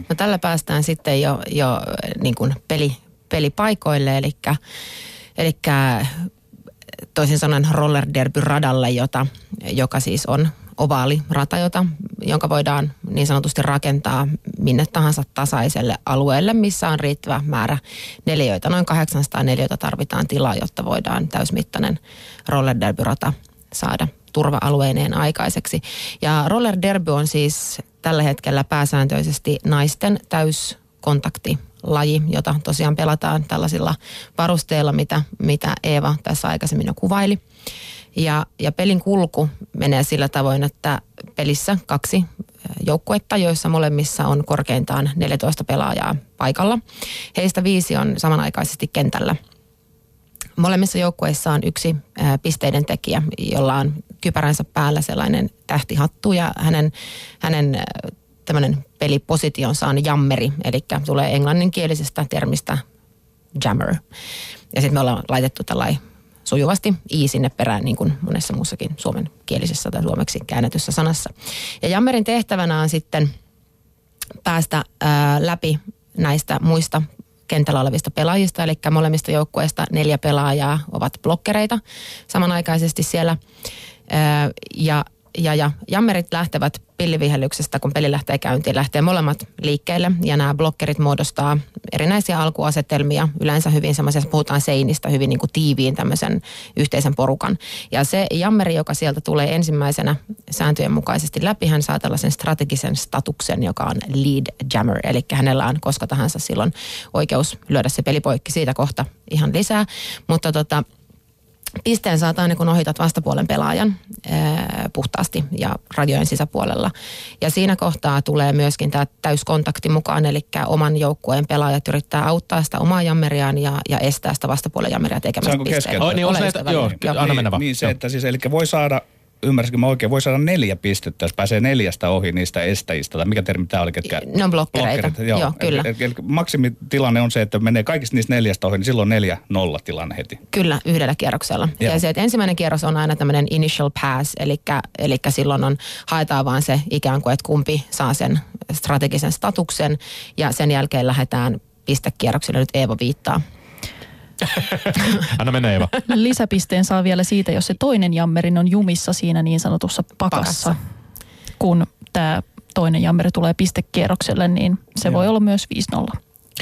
No tällä päästään sitten jo, jo niin kuin peli, pelipaikoille, eli, eli toisin sanoen roller derby radalle, jota, joka siis on ovaali rata, jota, jonka voidaan niin sanotusti rakentaa minne tahansa tasaiselle alueelle, missä on riittävä määrä neliöitä. Noin 800 neliöitä tarvitaan tilaa, jotta voidaan täysmittainen roller derby rata saada turva-alueineen aikaiseksi. Ja roller derby on siis tällä hetkellä pääsääntöisesti naisten täyskontakti laji, jota tosiaan pelataan tällaisilla varusteilla, mitä, mitä Eeva tässä aikaisemmin jo kuvaili. Ja, ja pelin kulku menee sillä tavoin, että pelissä kaksi joukkuetta, joissa molemmissa on korkeintaan 14 pelaajaa paikalla. Heistä viisi on samanaikaisesti kentällä. Molemmissa joukkueissa on yksi pisteiden tekijä, jolla on kypäränsä päällä sellainen tähtihattu ja hänen, hänen tämmöinen pelipositionsa on jammeri, eli tulee englanninkielisestä termistä jammer. Ja sitten me ollaan laitettu tällainen sujuvasti i sinne perään, niin kuin monessa muussakin suomen kielisessä tai suomeksi käännetyssä sanassa. Ja jammerin tehtävänä on sitten päästä ää, läpi näistä muista kentällä olevista pelaajista, eli molemmista joukkueista neljä pelaajaa ovat blokkereita samanaikaisesti siellä. Ää, ja ja, ja jammerit lähtevät pillivihellyksestä, kun peli lähtee käyntiin, lähtee molemmat liikkeelle ja nämä blokkerit muodostaa erinäisiä alkuasetelmia, yleensä hyvin semmoisia, puhutaan seinistä, hyvin niin kuin tiiviin tämmöisen yhteisen porukan. Ja se jammeri, joka sieltä tulee ensimmäisenä sääntöjen mukaisesti läpi, hän saa tällaisen strategisen statuksen, joka on lead jammer, eli hänellä on koska tahansa silloin oikeus lyödä se pelipoikki siitä kohta ihan lisää, mutta tota, pisteen saat aina kun ohitat vastapuolen pelaajan ää, puhtaasti ja radiojen sisäpuolella. Ja siinä kohtaa tulee myöskin tämä täyskontakti mukaan, eli oman joukkueen pelaajat yrittää auttaa sitä omaa jammeriaan ja, ja estää sitä vastapuolen jammeria tekemästä pisteitä. Oi, niin Ole onko näitä- ystävällinen. joo, anna mennä vaan. Niin se, Joo. että siis, eli voi saada, ymmärsinkö mä oikein, voi saada neljä pistettä, jos pääsee neljästä ohi niistä estäjistä, tai mikä termi tämä oli, ketkä? Ne on blokkereita, joo, kyllä. Eli, eli maksimitilanne on se, että menee kaikista niistä neljästä ohi, niin silloin neljä nolla tilanne heti. Kyllä, yhdellä kierroksella. Joo. Ja se, että ensimmäinen kierros on aina tämmöinen initial pass, eli, eli silloin on, haetaan vaan se ikään kuin, että kumpi saa sen strategisen statuksen, ja sen jälkeen lähdetään pistekierrokselle. Nyt Eeva viittaa. [laughs] Anna mennä Eeva. Lisäpisteen saa vielä siitä, jos se toinen jammerin on jumissa siinä niin sanotussa pakassa, Pakassa. kun tämä toinen jammeri tulee pistekierrokselle, niin se Joo. voi olla myös 5-0.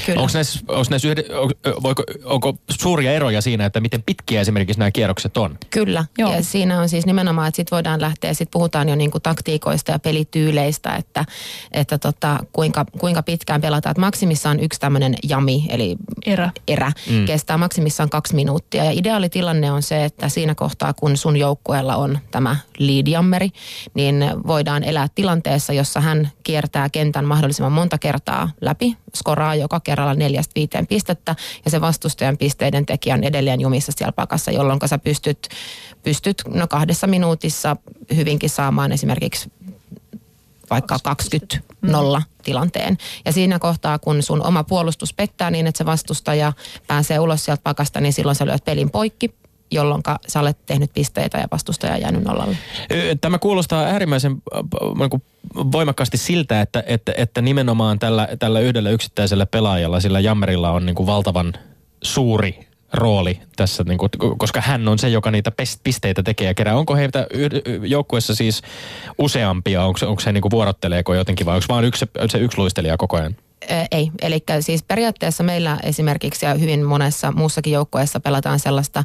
Kyllä. Onko näissä, onko, näissä yhde, onko, voiko, onko suuria eroja siinä, että miten pitkiä esimerkiksi nämä kierrokset on? Kyllä, Joo. ja siinä on siis nimenomaan, että sitten voidaan lähteä, sitten puhutaan jo niinku taktiikoista ja pelityyleistä, että, että tota, kuinka, kuinka pitkään pelataan. Että maksimissaan yksi tämmöinen jami, eli Erä. erä mm. kestää maksimissaan kaksi minuuttia. Ja ideaalitilanne on se, että siinä kohtaa, kun sun joukkueella on tämä lead-jammeri, niin voidaan elää tilanteessa, jossa hän kiertää kentän mahdollisimman monta kertaa läpi, skoraa joka kerralla neljästä viiteen pistettä ja se vastustajan pisteiden tekijä on edelleen jumissa siellä pakassa, jolloin sä pystyt, pystyt no kahdessa minuutissa hyvinkin saamaan esimerkiksi vaikka 20-0 tilanteen. Ja siinä kohtaa, kun sun oma puolustus pettää niin, että se vastustaja pääsee ulos sieltä pakasta, niin silloin sä lyöt pelin poikki jolloin sä olet tehnyt pisteitä ja vastustaja jäänyt nollalle. Tämä kuulostaa äärimmäisen niin voimakkaasti siltä, että, että, että nimenomaan tällä, tällä yhdellä yksittäisellä pelaajalla, sillä Jammerilla on niin kuin valtavan suuri rooli tässä, niin kuin, koska hän on se, joka niitä pisteitä tekee ja kerää. Onko heitä joukkueessa siis useampia? Onko, onko se niin kuin vuorotteleeko jotenkin vai onko vaan yksi, se yksi luistelija koko ajan? Ei, eli siis periaatteessa meillä esimerkiksi ja hyvin monessa muussakin joukkueessa pelataan sellaista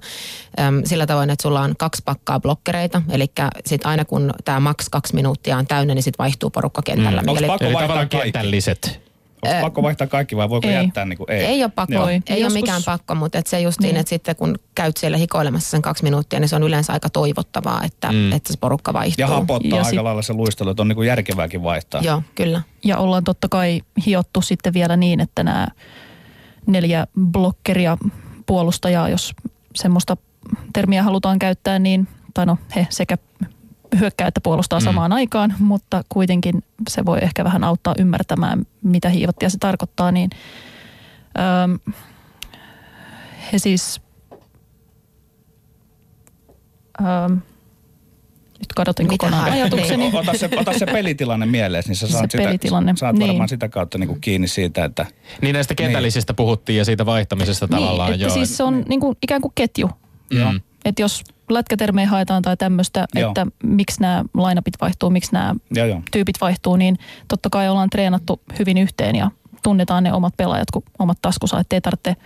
äm, sillä tavoin, että sulla on kaksi pakkaa blokkereita, eli sitten aina kun tämä maks kaksi minuuttia on täynnä, niin sitten vaihtuu porukka kentällä. Mm. Onko pakko vaihtaa kentälliset? Onko pakko vaihtaa kaikki vai voiko ei. jättää niin kuin ei? Ei ole pakko, Joo. ei Joskus... ole mikään pakko, mutta et se just niin, että sitten kun käyt siellä hikoilemassa sen kaksi minuuttia, niin se on yleensä aika toivottavaa, että, mm. että se porukka vaihtuu. Ja hapottaa ja aika sit... lailla se luistelu, että on niin kuin järkevääkin vaihtaa. Joo, kyllä. Ja ollaan totta kai hiottu sitten vielä niin, että nämä neljä blokkeria puolustajaa, jos semmoista termiä halutaan käyttää, niin, tai no he sekä hyökkää että puolustaa mm. samaan aikaan, mutta kuitenkin se voi ehkä vähän auttaa ymmärtämään, mitä hiivottia se tarkoittaa, niin öö, he siis... Öö, nyt kadotin Mitä kokonaan ajatukseni. Niin. Ota se, ota se pelitilanne mieleen, niin sä saat, se sitä, saat niin. varmaan sitä kautta niin kuin kiinni siitä, että... Niin näistä kentällisistä niin. puhuttiin ja siitä vaihtamisesta niin, tavallaan. Että joo. siis se on niin kuin, ikään kuin ketju. Mm. Että jos lätkätermejä haetaan tai tämmöistä, että miksi nämä lainapit vaihtuu, miksi nämä joo, joo. tyypit vaihtuu, niin totta kai ollaan treenattu hyvin yhteen ja tunnetaan ne omat pelaajat, kun omat taskusa, ettei tarvitse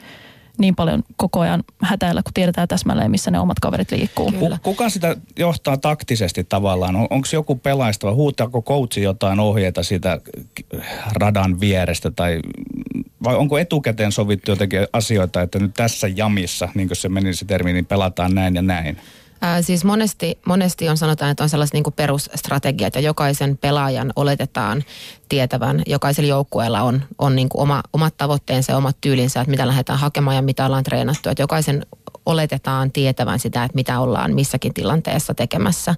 niin paljon koko ajan hätäillä, kun tiedetään täsmälleen, missä ne omat kaverit liikkuu. Kyllä. Kuka sitä johtaa taktisesti tavallaan? On, Onko joku pelaajista vai huutaako coachi jotain ohjeita siitä radan vierestä tai vai onko etukäteen sovittu jotenkin asioita, että nyt tässä jamissa, niin kuin se meni se termi, niin pelataan näin ja näin? Ää, siis monesti, monesti on sanotaan, että on sellaiset niin perusstrategiat ja jokaisen pelaajan oletetaan tietävän. Jokaisella joukkueella on, on niin oma, omat tavoitteensa ja omat tyylinsä, että mitä lähdetään hakemaan ja mitä ollaan treenattu. Että jokaisen oletetaan tietävän sitä, että mitä ollaan missäkin tilanteessa tekemässä.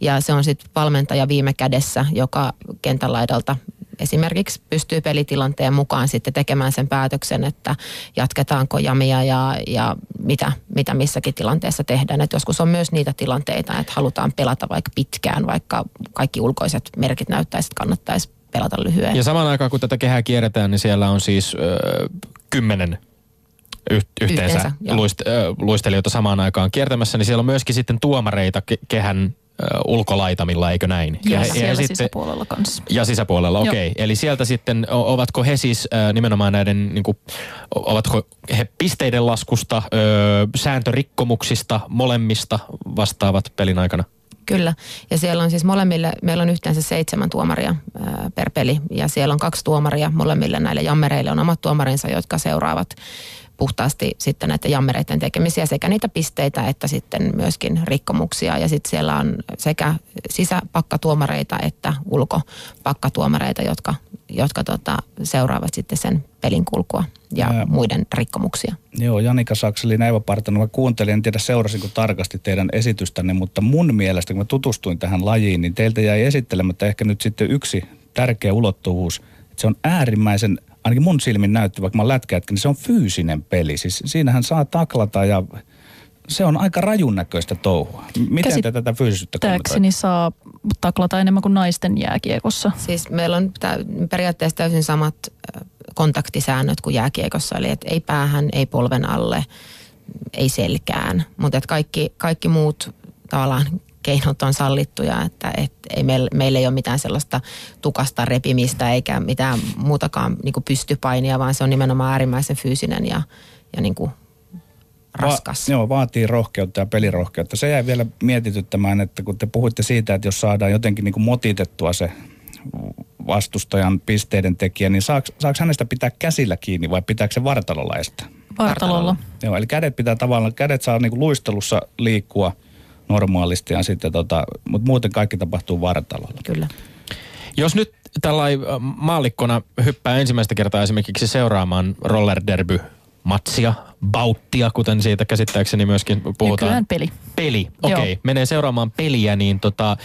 Ja se on sitten valmentaja viime kädessä, joka kentän laidalta esimerkiksi pystyy pelitilanteen mukaan sitten tekemään sen päätöksen, että jatketaanko jamia ja, ja mitä, mitä missäkin tilanteessa tehdään. Et joskus on myös niitä tilanteita, että halutaan pelata vaikka pitkään, vaikka kaikki ulkoiset merkit näyttäisi, että kannattaisi pelata lyhyen. Ja samaan aikaan kun tätä kehää kierretään, niin siellä on siis ö, kymmenen yhteensä, yhteensä luist, luistelijoita samaan aikaan kiertämässä, niin siellä on myöskin sitten tuomareita ke- kehän ulkolaitamilla, eikö näin? Ja, ja siellä ja sitten, sisäpuolella kanssa. Ja sisäpuolella, okei. Okay. Eli sieltä sitten, ovatko he siis äh, nimenomaan näiden, niin kuin, ovatko he pisteiden laskusta, äh, sääntörikkomuksista, molemmista vastaavat pelin aikana? Kyllä. Ja siellä on siis molemmille, meillä on yhteensä seitsemän tuomaria ää, per peli. Ja siellä on kaksi tuomaria molemmille näille jammereille. On omat tuomarinsa, jotka seuraavat puhtaasti sitten näiden jammereiden tekemisiä, sekä niitä pisteitä että sitten myöskin rikkomuksia. Ja sitten siellä on sekä sisäpakkatuomareita että ulkopakkatuomareita, jotka, jotka tota, seuraavat sitten sen pelin kulkua ja, ja muiden rikkomuksia. Joo, Janika Sakseli, Neiva Partanen, mä kuuntelin, en tiedä seurasinko tarkasti teidän esitystänne, mutta mun mielestä, kun mä tutustuin tähän lajiin, niin teiltä jäi esittelemättä ehkä nyt sitten yksi tärkeä ulottuvuus, että se on äärimmäisen ainakin mun silmin näytti, vaikka mä lätkäjätkä, niin se on fyysinen peli. Siis siinähän saa taklata ja se on aika rajun näköistä touhua. Miten te tätä fyysisyyttä kommentoitte? saa taklata enemmän kuin naisten jääkiekossa. Siis meillä on periaatteessa täysin samat kontaktisäännöt kuin jääkiekossa, eli että ei päähän, ei polven alle, ei selkään, mutta kaikki, kaikki muut tavallaan keinot on sallittuja, että et ei meillä, meillä ei ole mitään sellaista tukasta repimistä eikä mitään muutakaan niin kuin pystypainia, vaan se on nimenomaan äärimmäisen fyysinen ja, ja niin kuin raskas. Va- joo, vaatii rohkeutta ja pelirohkeutta. Se jäi vielä mietityttämään, että kun te puhuitte siitä, että jos saadaan jotenkin niin kuin motitettua se vastustajan pisteiden tekijä, niin saako, saako hänestä pitää käsillä kiinni vai pitääkö se vartalolla estää? Vartalolla. Joo, eli kädet pitää tavallaan, kädet saa niin kuin luistelussa liikkua – normaalisti, ja sitten tota, mutta muuten kaikki tapahtuu vartalolla. Kyllä. Jos nyt tällainen maallikkona hyppää ensimmäistä kertaa esimerkiksi seuraamaan roller derby matsia, bauttia, kuten siitä käsittääkseni myöskin puhutaan. Nykyään peli. Peli, okei. Okay. Menee seuraamaan peliä, niin tota,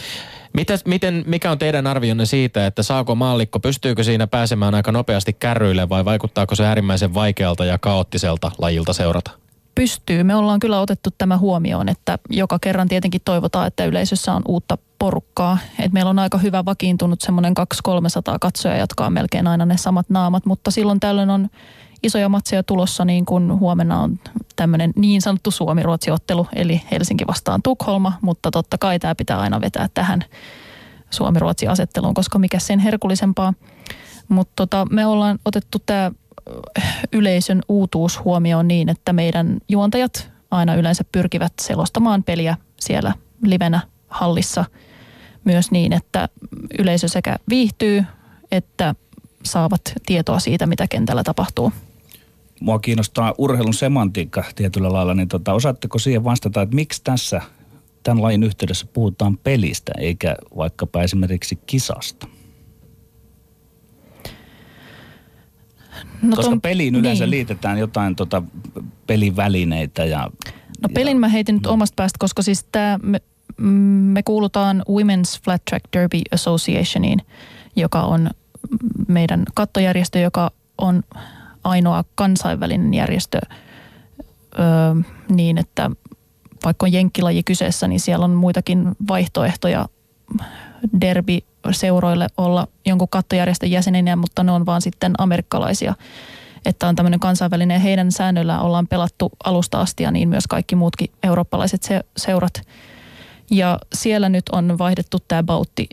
Mitäs, miten, mikä on teidän arvionne siitä, että saako maallikko, pystyykö siinä pääsemään aika nopeasti kärryille vai vaikuttaako se äärimmäisen vaikealta ja kaoottiselta lajilta seurata? Pystyy. Me ollaan kyllä otettu tämä huomioon, että joka kerran tietenkin toivotaan, että yleisössä on uutta porukkaa. Et meillä on aika hyvä vakiintunut semmoinen 200-300 katsoja, jotka on melkein aina ne samat naamat, mutta silloin tällöin on isoja matseja tulossa, niin kuin huomenna on tämmöinen niin sanottu Suomi-Ruotsi-ottelu, eli Helsinki vastaan Tukholma, mutta totta kai tämä pitää aina vetää tähän Suomi-Ruotsi-asetteluun, koska mikä sen herkullisempaa. Mutta tota, me ollaan otettu tämä yleisön uutuus huomioon niin, että meidän juontajat aina yleensä pyrkivät selostamaan peliä siellä livenä hallissa myös niin, että yleisö sekä viihtyy että saavat tietoa siitä, mitä kentällä tapahtuu mua kiinnostaa urheilun semantiikka tietyllä lailla, niin tota, osaatteko siihen vastata, että miksi tässä tämän lain yhteydessä puhutaan pelistä eikä vaikkapa esimerkiksi kisasta? No Koska ton, peliin yleensä niin. liitetään jotain tota pelivälineitä ja... No pelin ja, mä heitin nyt mm. omasta päästä, koska siis tää, me, me kuulutaan Women's Flat Track Derby Associationiin, joka on meidän kattojärjestö, joka on ainoa kansainvälinen järjestö ö, niin, että vaikka on jenkkilaji kyseessä, niin siellä on muitakin vaihtoehtoja derby-seuroille olla jonkun kattojärjestön jäsenenä, mutta ne on vaan sitten amerikkalaisia. Että on tämmöinen kansainvälinen, heidän säännöillä ollaan pelattu alusta asti ja niin myös kaikki muutkin eurooppalaiset se, seurat. Ja siellä nyt on vaihdettu tämä bautti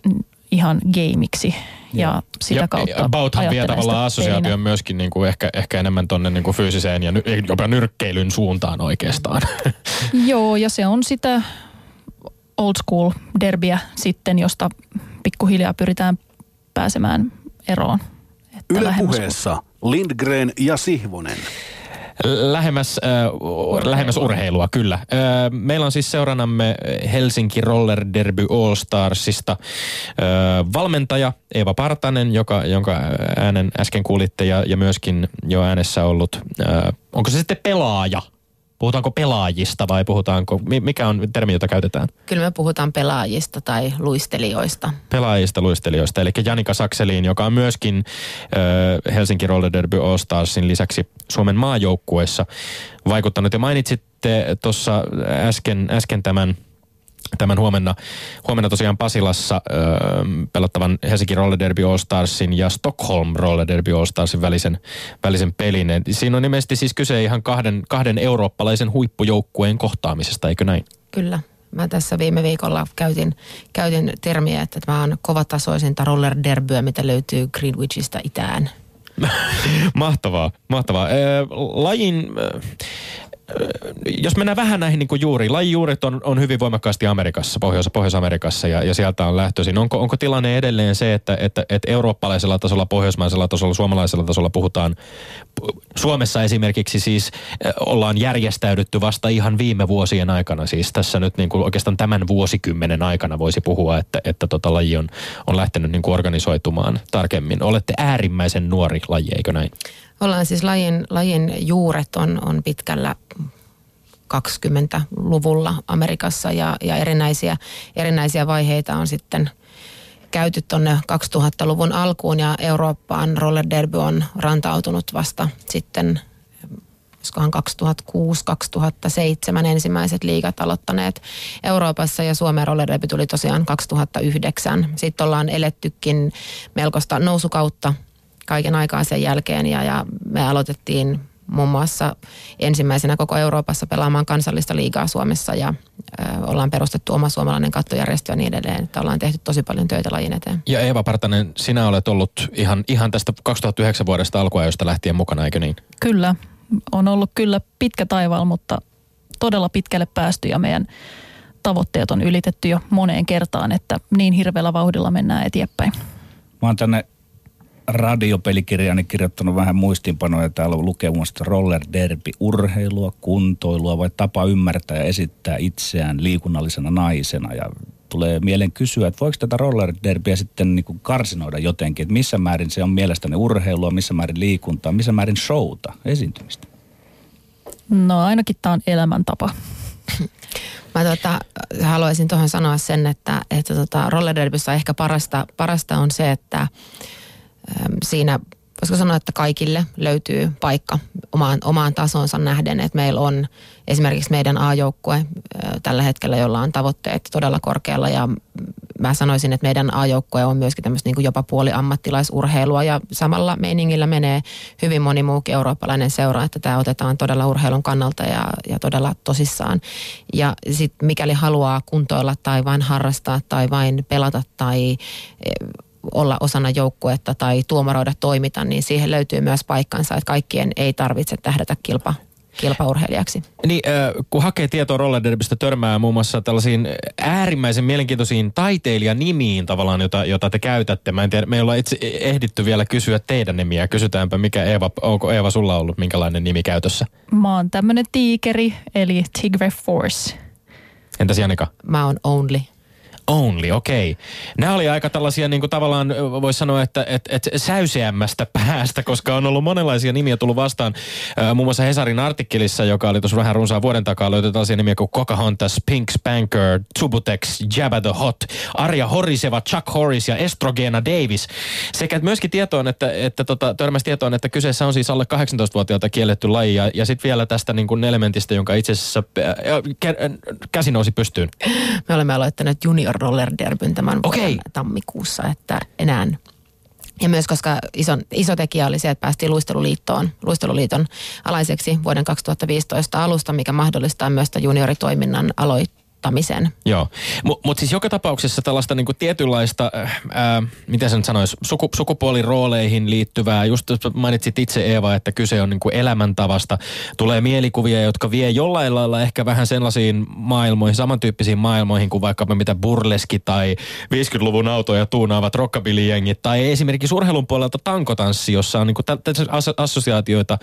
ihan gameiksi ja sitä ja, kautta Abouthan vie tavallaan assosiaation myöskin niin kuin ehkä, ehkä enemmän tuonne niin fyysiseen ja jopa nyrkkeilyn suuntaan oikeastaan. Joo, ja se on sitä old school derbiä sitten, josta pikkuhiljaa pyritään pääsemään eroon. Yle puheessa Lindgren ja Sihvonen. Lähemmäs, äh, lähemmäs urheilua, kyllä. Äh, meillä on siis seuranamme Helsinki Roller Derby All Starsista äh, valmentaja Eeva Partanen, joka, jonka äänen äsken kuulitte, ja, ja myöskin jo äänessä ollut, äh, onko se sitten pelaaja – Puhutaanko pelaajista vai puhutaanko, mikä on termi, jota käytetään? Kyllä me puhutaan pelaajista tai luistelijoista. Pelaajista, luistelijoista. Eli Janika Sakseliin, joka on myöskin äh, Helsinki Roller Derby All Starsin lisäksi Suomen maajoukkueessa vaikuttanut. Ja mainitsitte tuossa äsken, äsken tämän tämän huomenna, huomenna tosiaan Pasilassa öö, pelattavan Helsinki Roller Derby All Starsin ja Stockholm Roller Derby All Starsin välisen, välisen pelin. Siinä on nimesti siis kyse ihan kahden, kahden eurooppalaisen huippujoukkueen kohtaamisesta, eikö näin? Kyllä. Mä tässä viime viikolla käytin, käytin termiä, että tämä on kovatasoisinta roller derbyä, mitä löytyy Greenwichista itään. [laughs] mahtavaa, mahtavaa. Lajin jos mennään vähän näihin niin juuriin, lajijuuret on, on hyvin voimakkaasti Amerikassa, Pohjois- Pohjois-Amerikassa ja, ja sieltä on lähtöisin. Onko, onko tilanne edelleen se, että, että, että eurooppalaisella tasolla, pohjoismaisella tasolla, suomalaisella tasolla puhutaan, Suomessa esimerkiksi siis ollaan järjestäydytty vasta ihan viime vuosien aikana, siis tässä nyt niin kuin oikeastaan tämän vuosikymmenen aikana voisi puhua, että, että tota laji on, on lähtenyt niin kuin organisoitumaan tarkemmin. Olette äärimmäisen nuori laji, eikö näin? Ollaan siis lajin, lajin juuret on, on pitkällä 20-luvulla Amerikassa ja, ja erinäisiä, erinäisiä vaiheita on sitten käyty tuonne 2000-luvun alkuun ja Eurooppaan roller derby on rantautunut vasta sitten olisikohan 2006-2007 ensimmäiset liigat aloittaneet Euroopassa ja Suomen roller derby tuli tosiaan 2009. Sitten ollaan elettykin melkoista nousukautta kaiken aikaa sen jälkeen ja, ja me aloitettiin muun muassa ensimmäisenä koko Euroopassa pelaamaan kansallista liigaa Suomessa ja ö, ollaan perustettu oma suomalainen kattojärjestö ja niin edelleen, että ollaan tehty tosi paljon töitä lajin eteen. Ja Eeva Partanen, sinä olet ollut ihan, ihan tästä 2009 vuodesta alkuajosta lähtien mukana, eikö niin? Kyllä, on ollut kyllä pitkä taival, mutta todella pitkälle päästy ja meidän tavoitteet on ylitetty jo moneen kertaan, että niin hirveällä vauhdilla mennään eteenpäin. Mä oon tänne radiopelikirjaani kirjoittanut vähän muistinpanoja. Täällä on lukemassa roller derby, urheilua, kuntoilua vai tapa ymmärtää ja esittää itseään liikunnallisena naisena. Ja tulee mieleen kysyä, että voiko tätä roller derbyä sitten niin kuin karsinoida jotenkin, että missä määrin se on mielestäni urheilua, missä määrin liikuntaa, missä määrin showta, esiintymistä? No ainakin tämä on elämäntapa. [laughs] Mä tota, haluaisin tuohon sanoa sen, että, että tota, rollerderbyssä ehkä parasta, parasta on se, että siinä voisiko sanoa, että kaikille löytyy paikka omaan, omaan tasonsa nähden, että meillä on esimerkiksi meidän A-joukkue tällä hetkellä, jolla on tavoitteet todella korkealla ja mä sanoisin, että meidän A-joukkue on myöskin tämmöistä niin jopa puoli ammattilaisurheilua ja samalla meiningillä menee hyvin moni muukin eurooppalainen seura, että tämä otetaan todella urheilun kannalta ja, ja todella tosissaan. Ja sitten mikäli haluaa kuntoilla tai vain harrastaa tai vain pelata tai olla osana joukkuetta tai tuomaroida toimita, niin siihen löytyy myös paikkansa, että kaikkien ei tarvitse tähdätä kilpa, kilpaurheilijaksi. Niin, äh, kun hakee tietoa rollerderbystä, törmää muun muassa tällaisiin äärimmäisen mielenkiintoisiin taiteilijanimiin tavallaan, jota, jota te käytätte. Mä en tiedä, me ei olla itse ehditty vielä kysyä teidän nimiä. Kysytäänpä, mikä Eeva, onko Eeva sulla ollut minkälainen nimi käytössä? Mä oon tämmönen tiikeri, eli Tigre Force. Entäs Janika? Mä oon Only. Only, okei. Okay. Nämä oli aika tällaisia niin kuin tavallaan, voisi sanoa, että et, et säyseämmästä [laughs] päästä, koska on ollut monenlaisia nimiä tullut vastaan. Äh, muun muassa Hesarin artikkelissa, joka oli tuossa vähän runsaan vuoden takaa, löytyi tällaisia nimiä kuin Pocahontas, Pink Spanker, Tubutex, Jabba the Hot, Arja Horiseva, Chuck Horris ja Estrogena Davis. Sekä myöskin tietoon, että, että tota, törmäsi tietoon, että kyseessä on siis alle 18-vuotiaalta kielletty laji. Ja, ja sitten vielä tästä niin kuin elementistä, jonka itse asiassa äh, käsi nousi pystyyn. Me olemme aloittaneet junior roller derbyn tämän Okei. vuoden tammikuussa, että enää ja myös koska iso, iso tekijä oli se, että päästiin luisteluliittoon, luisteluliiton alaiseksi vuoden 2015 alusta, mikä mahdollistaa myös junioritoiminnan aloittamisen muuttamisen. Joo, mutta mut siis joka tapauksessa tällaista niinku tietynlaista, äh, äh, miten sen sanoisi, suku, sukupuolirooleihin liittyvää, just mainitsit itse Eeva, että kyse on niinku elämäntavasta, tulee mielikuvia, jotka vie jollain lailla ehkä vähän sellaisiin maailmoihin, samantyyppisiin maailmoihin kuin vaikkapa mitä burleski tai 50-luvun autoja tuunaavat rockabilly-jengit, tai esimerkiksi urheilun puolelta tankotanssi, jossa on niinku as- assosiaatioita,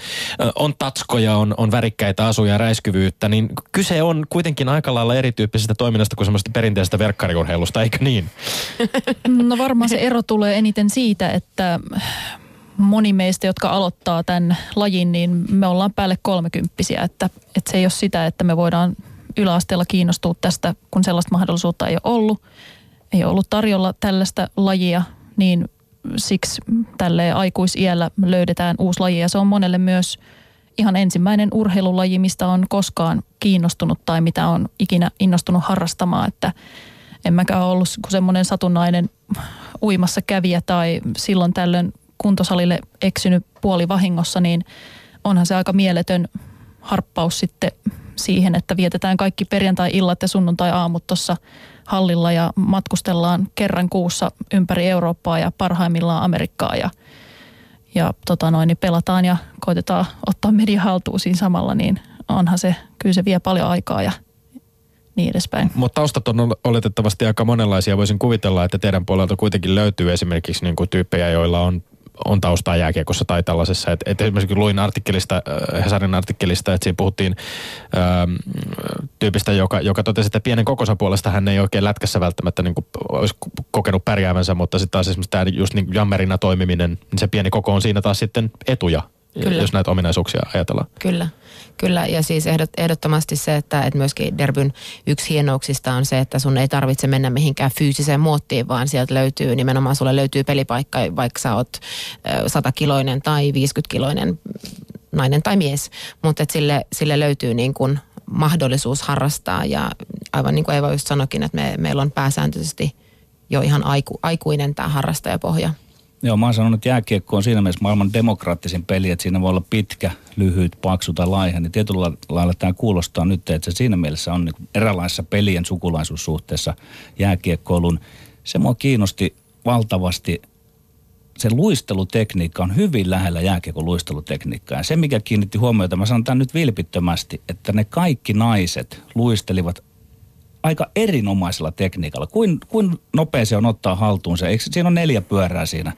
on tatskoja, on, on värikkäitä asuja, räiskyvyyttä, niin kyse on kuitenkin aika lailla erityyppistä erityyppisestä toiminnasta kuin semmoista perinteisestä verkkariurheilusta, eikö niin? [laughs] No varmaan se ero tulee eniten siitä, että moni meistä, jotka aloittaa tämän lajin, niin me ollaan päälle kolmekymppisiä, että, että se ei ole sitä, että me voidaan yläasteella kiinnostua tästä, kun sellaista mahdollisuutta ei ole ollut. Ei ole ollut tarjolla tällaista lajia, niin siksi tälle aikuisiellä löydetään uusi laji ja se on monelle myös – ihan ensimmäinen urheilulaji, mistä on koskaan kiinnostunut tai mitä on ikinä innostunut harrastamaan, että en mäkään ollut semmoinen satunnainen uimassa kävijä tai silloin tällöin kuntosalille eksynyt puoli vahingossa, niin onhan se aika mieletön harppaus sitten siihen, että vietetään kaikki perjantai-illat ja sunnuntai-aamut tuossa hallilla ja matkustellaan kerran kuussa ympäri Eurooppaa ja parhaimmillaan Amerikkaa ja – ja tota noin, niin pelataan ja koitetaan ottaa media haltuun siinä samalla, niin onhan se, kyllä se vie paljon aikaa ja niin edespäin. Mutta taustat on oletettavasti aika monenlaisia. Voisin kuvitella, että teidän puolelta kuitenkin löytyy esimerkiksi niin kuin tyyppejä, joilla on on taustaa jääkiekossa tai tällaisessa. Et, et esimerkiksi luin artikkelista, äh, Hesarin artikkelista, että siinä puhuttiin ähm, tyypistä, joka, joka totesi, että pienen kokonsa puolesta hän ei oikein lätkässä välttämättä niin kuin olisi kokenut pärjäävänsä, mutta sitten taas esimerkiksi tämä just niin jammerina toimiminen, niin se pieni koko on siinä taas sitten etuja Kyllä. jos näitä ominaisuuksia ajatellaan. Kyllä, kyllä. Ja siis ehdot, ehdottomasti se, että, että myöskin Derbyn yksi hienouksista on se, että sun ei tarvitse mennä mihinkään fyysiseen muottiin, vaan sieltä löytyy, nimenomaan sulle löytyy pelipaikka, vaikka sä oot 100-kiloinen tai 50-kiloinen nainen tai mies. Mutta sille, sille löytyy niin kuin mahdollisuus harrastaa ja aivan niin kuin Eeva just sanoikin, että me, meillä on pääsääntöisesti jo ihan aiku, aikuinen tämä harrastajapohja. Joo, mä oon sanonut, että jääkiekko on siinä mielessä maailman demokraattisin peli, että siinä voi olla pitkä, lyhyt, paksu tai laiha. Niin tietyllä lailla tämä kuulostaa nyt, että se siinä mielessä on niin eräänlaisessa pelien sukulaisuussuhteessa jääkiekkoilun. Se mua kiinnosti valtavasti. Se luistelutekniikka on hyvin lähellä jääkiekon luistelutekniikkaa. Ja se, mikä kiinnitti huomiota, mä sanon tämän nyt vilpittömästi, että ne kaikki naiset luistelivat aika erinomaisella tekniikalla. Kuin, kuin nopea se on ottaa haltuun se? Eikö, siinä on neljä pyörää siinä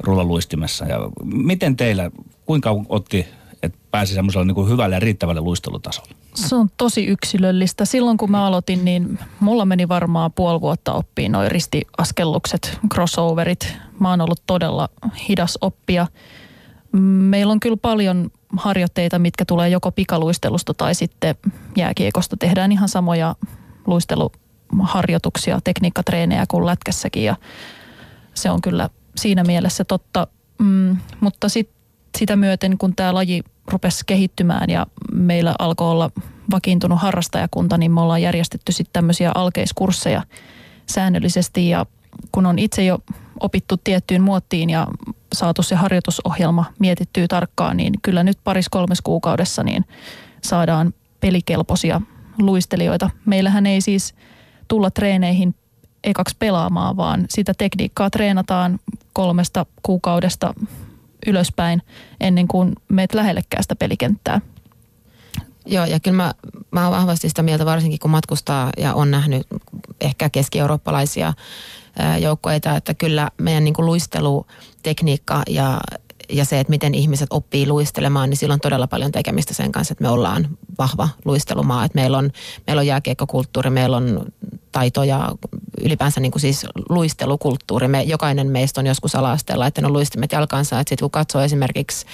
rullaluistimessa. Ja miten teillä, kuinka otti, että pääsi semmoiselle niin hyvälle ja riittävälle luistelutasolle? Se on tosi yksilöllistä. Silloin kun mä aloitin, niin mulla meni varmaan puoli vuotta oppiin noin ristiaskellukset, crossoverit. Mä oon ollut todella hidas oppia. Meillä on kyllä paljon harjoitteita, mitkä tulee joko pikaluistelusta tai sitten jääkiekosta. Tehdään ihan samoja luisteluharjoituksia, tekniikkatreenejä kuin lätkässäkin ja se on kyllä siinä mielessä totta. Mm, mutta sit, sitä myöten, kun tämä laji rupesi kehittymään ja meillä alkoi olla vakiintunut harrastajakunta, niin me ollaan järjestetty sitten tämmöisiä alkeiskursseja säännöllisesti ja kun on itse jo opittu tiettyyn muottiin ja saatu se harjoitusohjelma mietittyä tarkkaan, niin kyllä nyt paris kolmes kuukaudessa niin saadaan pelikelpoisia luistelijoita. Meillähän ei siis tulla treeneihin ekaksi pelaamaan, vaan sitä tekniikkaa treenataan kolmesta kuukaudesta ylöspäin ennen kuin meet lähellekään sitä pelikenttää. Joo, ja kyllä mä, mä oon vahvasti sitä mieltä, varsinkin kun matkustaa ja on nähnyt ehkä keski-eurooppalaisia joukkoita, että kyllä meidän niin kuin luistelutekniikka ja, ja se, että miten ihmiset oppii luistelemaan, niin sillä on todella paljon tekemistä sen kanssa, että me ollaan vahva luistelumaa. Että meillä on, meillä on jääkiekkokulttuuri, meillä on taito ja ylipäänsä niin kuin siis luistelukulttuuri. Me, jokainen meistä on joskus ala-asteella, että on luistimet jalkansa. Että sitten kun katsoo esimerkiksi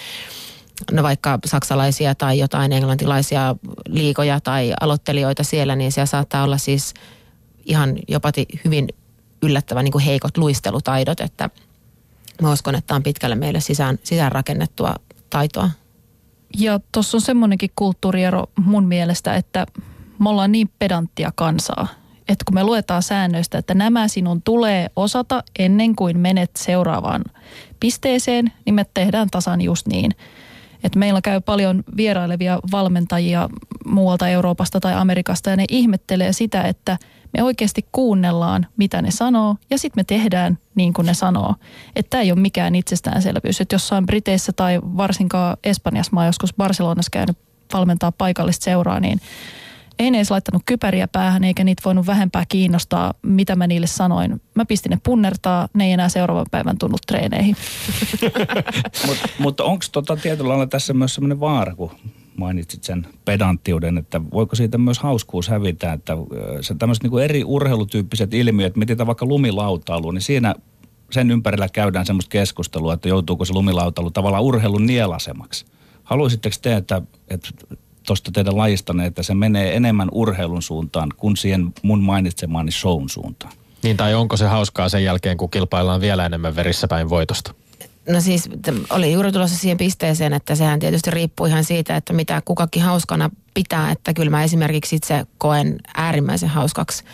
no vaikka saksalaisia tai jotain englantilaisia liikoja tai aloittelijoita siellä, niin siellä saattaa olla siis ihan jopa hyvin yllättävän niin kuin heikot luistelutaidot, että mä uskon, että on pitkälle meille sisään, sisään rakennettua taitoa. Ja tuossa on semmoinenkin kulttuuriero mun mielestä, että me ollaan niin pedanttia kansaa, että kun me luetaan säännöistä, että nämä sinun tulee osata ennen kuin menet seuraavaan pisteeseen, niin me tehdään tasan just niin. Että meillä käy paljon vierailevia valmentajia muualta Euroopasta tai Amerikasta ja ne ihmettelee sitä, että – me oikeasti kuunnellaan, mitä ne sanoo, ja sitten me tehdään niin kuin ne sanoo. Että tämä ei ole mikään itsestäänselvyys. Että jossain Briteissä tai varsinkaan Espanjassa, mä joskus Barcelonassa käynyt valmentaa paikallista seuraa, niin ei edes laittanut kypäriä päähän, eikä niitä voinut vähempää kiinnostaa, mitä mä niille sanoin. Mä pistin ne punnertaa, ne ei enää seuraavan päivän tunnut treeneihin. [laughs] Mut, mutta onko tota tietyllä lailla tässä myös sellainen vaara, kun mainitsit sen pedanttiuden, että voiko siitä myös hauskuus hävitä, että se tämmöiset niin eri urheilutyyppiset ilmiöt, mietitään vaikka lumilautailu, niin siinä sen ympärillä käydään semmoista keskustelua, että joutuuko se lumilautailu tavallaan urheilun nielasemaksi. Haluaisitteko te, että, että tuosta teidän lajistanne, että se menee enemmän urheilun suuntaan kuin siihen mun mainitsemaani shown suuntaan? Niin, tai onko se hauskaa sen jälkeen, kun kilpaillaan vielä enemmän verissä päin voitosta? No siis oli juuri tulossa siihen pisteeseen, että sehän tietysti riippuu ihan siitä, että mitä kukakin hauskana pitää. Että kyllä mä esimerkiksi itse koen äärimmäisen hauskaksi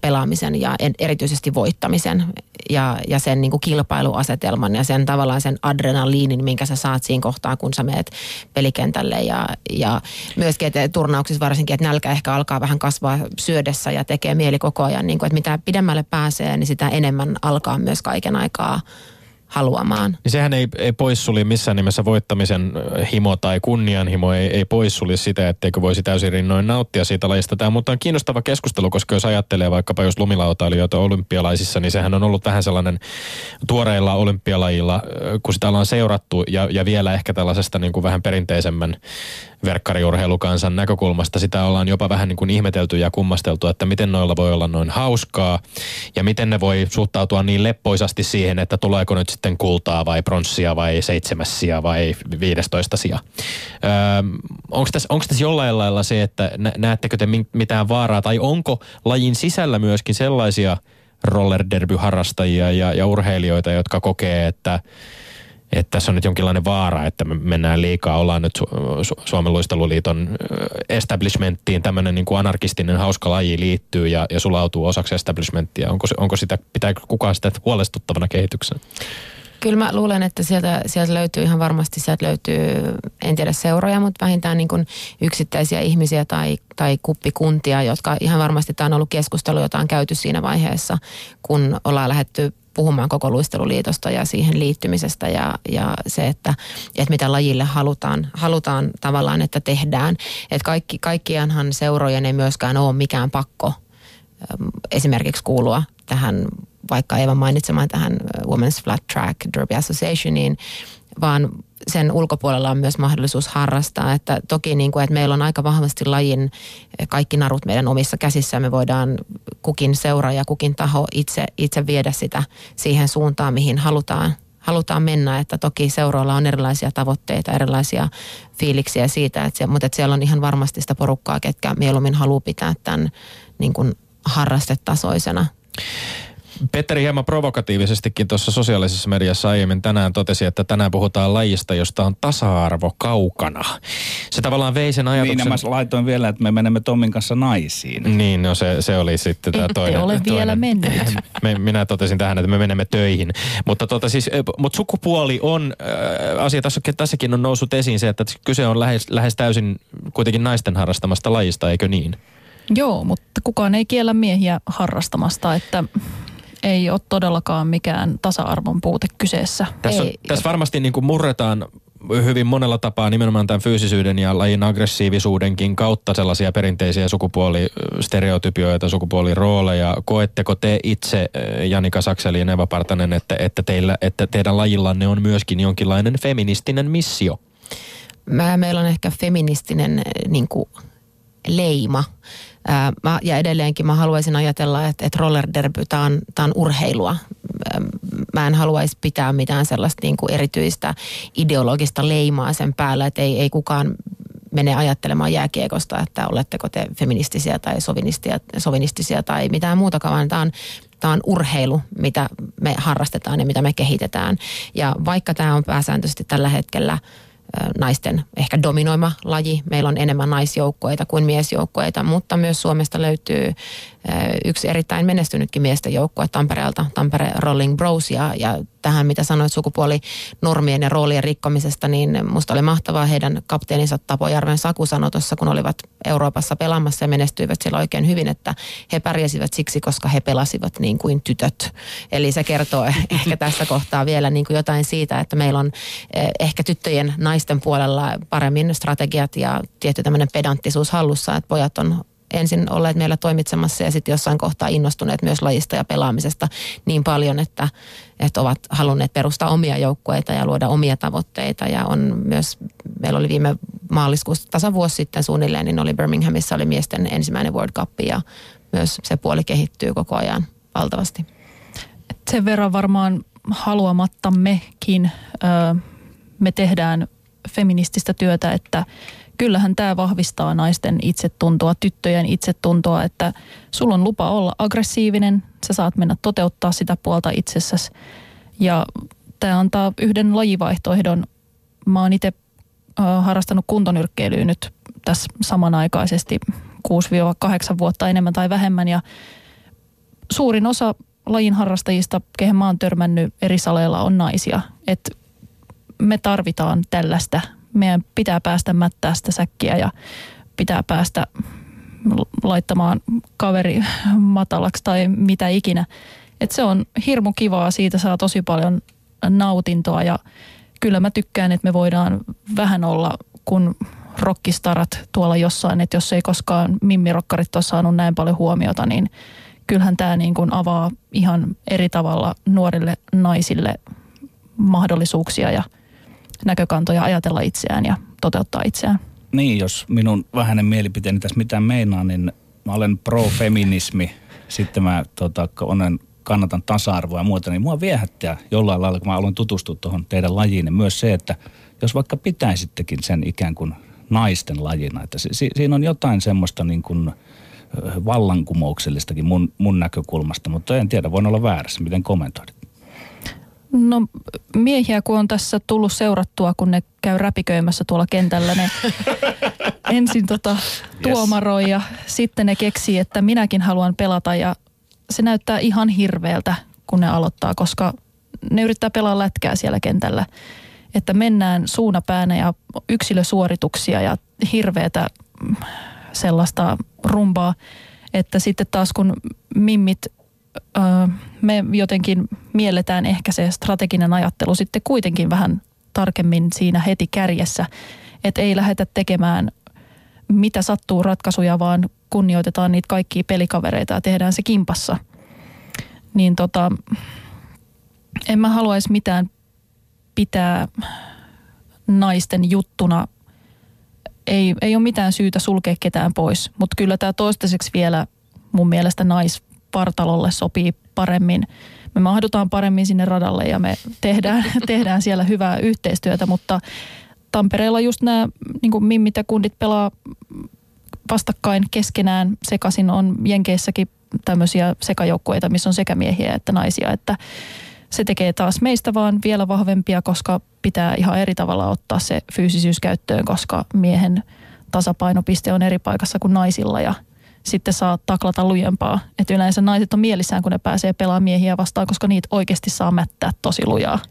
pelaamisen ja erityisesti voittamisen ja, ja sen niin kuin kilpailuasetelman ja sen tavallaan sen adrenaliinin, minkä sä saat siinä kohtaa, kun sä meet pelikentälle ja, ja myöskin, että turnauksissa varsinkin, että nälkä ehkä alkaa vähän kasvaa syödessä ja tekee mieli koko ajan, niin kuin, että mitä pidemmälle pääsee, niin sitä enemmän alkaa myös kaiken aikaa haluamaan. Niin sehän ei, ei poissuli missään nimessä voittamisen himo tai kunnianhimo, ei, ei poissuli sitä, etteikö voisi täysin rinnoin nauttia siitä lajista. Tämä mutta on kiinnostava keskustelu, koska jos ajattelee vaikkapa jos lumilautailijoita olympialaisissa, niin sehän on ollut vähän sellainen tuoreilla olympialajilla, kun sitä ollaan seurattu ja, ja vielä ehkä tällaisesta niin kuin vähän perinteisemmän verkkariurheilukansan näkökulmasta sitä ollaan jopa vähän niin kuin ihmetelty ja kummasteltu, että miten noilla voi olla noin hauskaa ja miten ne voi suhtautua niin leppoisasti siihen, että tuleeko nyt sitten kultaa vai pronssia vai seitsemässiä vai viidestoista sija. Öö, onko tässä, onko tässä jollain lailla se, että näettekö te mitään vaaraa tai onko lajin sisällä myöskin sellaisia roller harrastajia ja, ja urheilijoita, jotka kokee, että että tässä on nyt jonkinlainen vaara, että me mennään liikaa, ollaan nyt Su- Su- Suomen luisteluliiton establishmenttiin, tämmöinen niin kuin anarkistinen hauska laji liittyy ja, ja sulautuu osaksi establishmenttia. Onko, onko sitä, pitääkö kukaan sitä huolestuttavana kehityksenä? Kyllä mä luulen, että sieltä, sieltä löytyy ihan varmasti, sieltä löytyy, en tiedä seuroja, mutta vähintään niin kuin yksittäisiä ihmisiä tai, tai kuppikuntia, jotka ihan varmasti tämä on ollut keskustelu, jota on käyty siinä vaiheessa, kun ollaan lähetty puhumaan koko luisteluliitosta ja siihen liittymisestä ja, ja se, että, että mitä lajille halutaan, halutaan tavallaan, että tehdään. Että kaikki, kaikkianhan seurojen ei myöskään ole mikään pakko esimerkiksi kuulua tähän, vaikka Eeva mainitsemaan tähän Women's Flat Track Derby Associationiin, vaan sen ulkopuolella on myös mahdollisuus harrastaa. Että toki niin kuin, että meillä on aika vahvasti lajin kaikki narut meidän omissa käsissä. Me voidaan kukin seura ja kukin taho itse, itse viedä sitä siihen suuntaan, mihin halutaan, halutaan mennä. Että toki seuroilla on erilaisia tavoitteita, erilaisia fiiliksiä siitä, että se, mutta että siellä on ihan varmasti sitä porukkaa, ketkä mieluummin haluaa pitää tämän niin kuin harrastetasoisena. Petteri hieman provokatiivisestikin tuossa sosiaalisessa mediassa aiemmin tänään totesi, että tänään puhutaan lajista, josta on tasa-arvo kaukana. Se tavallaan vei sen ajatuksen... Niin, mä laitoin vielä, että me menemme Tommin kanssa naisiin. Niin, no se, se oli sitten tämä toinen. ole toinen. vielä mennyt. [laughs] Me, minä totesin tähän, että me menemme töihin. Mutta tota siis, mutta sukupuoli on äh, asia, tässä, tässäkin on noussut esiin se, että kyse on lähes, lähes täysin kuitenkin naisten harrastamasta lajista, eikö niin? Joo, mutta kukaan ei kiellä miehiä harrastamasta, että ei ole todellakaan mikään tasa-arvon puute kyseessä. Tässä, on, tässä varmasti niin kuin murretaan hyvin monella tapaa nimenomaan tämän fyysisyyden ja lajin aggressiivisuudenkin kautta sellaisia perinteisiä sukupuolistereotypioita, sukupuolirooleja. Koetteko te itse, eh, Janika Sakseli ja Neva Partanen, että, että, teillä, että teidän lajillanne on myöskin jonkinlainen feministinen missio? Mä, meillä on ehkä feministinen eh, niin kuin, leima Ää, mä, ja edelleenkin mä haluaisin ajatella, että, että roller derby, tämä on, tää on urheilua. Mä en haluaisi pitää mitään sellaista niin kuin erityistä ideologista leimaa sen päällä, että ei, ei kukaan mene ajattelemaan jääkiekosta, että oletteko te feministisiä tai sovinistisia, sovinistisia tai mitään muutakaan, vaan tämä on, tämä on urheilu, mitä me harrastetaan ja mitä me kehitetään. Ja vaikka tämä on pääsääntöisesti tällä hetkellä – naisten ehkä dominoima laji. Meillä on enemmän naisjoukkoita kuin miesjoukkoita, mutta myös Suomesta löytyy yksi erittäin menestynytkin miesten joukkue Tampereelta, Tampere Rolling Bros. Ja, ja tähän, mitä sanoit sukupuolinormien ja roolien rikkomisesta, niin musta oli mahtavaa heidän kapteeninsa Tapojärven Saku sanoi tuossa, kun olivat Euroopassa pelaamassa ja menestyivät siellä oikein hyvin, että he pärjäsivät siksi, koska he pelasivat niin kuin tytöt. Eli se kertoo [laughs] ehkä tässä kohtaa vielä niin kuin jotain siitä, että meillä on ehkä tyttöjen naisten puolella paremmin strategiat ja tietty tämmöinen pedanttisuus hallussa, että pojat on ensin olleet meillä toimitsemassa ja sitten jossain kohtaa innostuneet myös lajista ja pelaamisesta niin paljon, että, että ovat halunneet perustaa omia joukkueita ja luoda omia tavoitteita. Ja on myös, meillä oli viime maaliskuussa tasa vuosi sitten suunnilleen, niin oli Birminghamissa oli miesten ensimmäinen World Cup ja myös se puoli kehittyy koko ajan valtavasti. Sen verran varmaan haluamattammekin me tehdään feminististä työtä, että kyllähän tämä vahvistaa naisten itsetuntoa, tyttöjen itsetuntoa, että sulla on lupa olla aggressiivinen, sä saat mennä toteuttaa sitä puolta itsessäsi. Ja tämä antaa yhden lajivaihtoehdon. Mä oon itse harrastanut kuntonyrkkeilyä nyt tässä samanaikaisesti 6-8 vuotta enemmän tai vähemmän ja suurin osa lajin harrastajista, kehen mä oon törmännyt eri saleilla, on naisia. Et me tarvitaan tällaista meidän pitää päästä mättää sitä säkkiä ja pitää päästä laittamaan kaveri [laughs] matalaksi tai mitä ikinä. Et se on hirmu kivaa, siitä saa tosi paljon nautintoa ja kyllä mä tykkään, että me voidaan vähän olla kun rockistarat tuolla jossain, että jos ei koskaan mimmirokkarit ole saanut näin paljon huomiota, niin kyllähän tämä niin kuin avaa ihan eri tavalla nuorille naisille mahdollisuuksia ja – näkökantoja ajatella itseään ja toteuttaa itseään. Niin, jos minun vähäinen mielipiteeni tässä mitään meinaa, niin mä olen pro-feminismi. [laughs] Sitten mä tota, olen, kannatan tasa-arvoa ja muuta, niin mua viehättää jollain lailla, kun mä aloin tutustua tuohon teidän lajiin, niin myös se, että jos vaikka pitäisittekin sen ikään kuin naisten lajina, että si- siinä on jotain semmoista niin kuin vallankumouksellistakin mun, mun näkökulmasta, mutta en tiedä, voin olla väärässä. Miten kommentoidit? No miehiä kun on tässä tullut seurattua, kun ne käy räpiköimässä tuolla kentällä, ne [laughs] ensin tota tuomaroi ja sitten ne keksii, että minäkin haluan pelata ja se näyttää ihan hirveältä, kun ne aloittaa, koska ne yrittää pelaa lätkää siellä kentällä. Että mennään suunapäänä ja yksilösuorituksia ja hirveätä sellaista rumbaa, että sitten taas kun mimmit me jotenkin mielletään ehkä se strateginen ajattelu sitten kuitenkin vähän tarkemmin siinä heti kärjessä, että ei lähdetä tekemään mitä sattuu ratkaisuja, vaan kunnioitetaan niitä kaikkia pelikavereita ja tehdään se kimpassa. Niin tota, en mä haluaisi mitään pitää naisten juttuna ei, ei ole mitään syytä sulkea ketään pois. Mutta kyllä tämä toistaiseksi vielä mun mielestä naispartalolle sopii paremmin. Me mahdutaan paremmin sinne radalle ja me tehdään, [laughs] tehdään siellä hyvää yhteistyötä, mutta Tampereella just nämä niin mimmit ja kundit pelaa vastakkain keskenään. Sekaisin on Jenkeissäkin tämmöisiä sekajoukkueita, missä on sekä miehiä että naisia, että se tekee taas meistä vaan vielä vahvempia, koska pitää ihan eri tavalla ottaa se fyysisyys käyttöön, koska miehen tasapainopiste on eri paikassa kuin naisilla ja sitten saa taklata lujempaa. Että yleensä naiset on mielissään, kun ne pääsee pelaamaan miehiä vastaan, koska niitä oikeasti saa mättää tosi lujaa.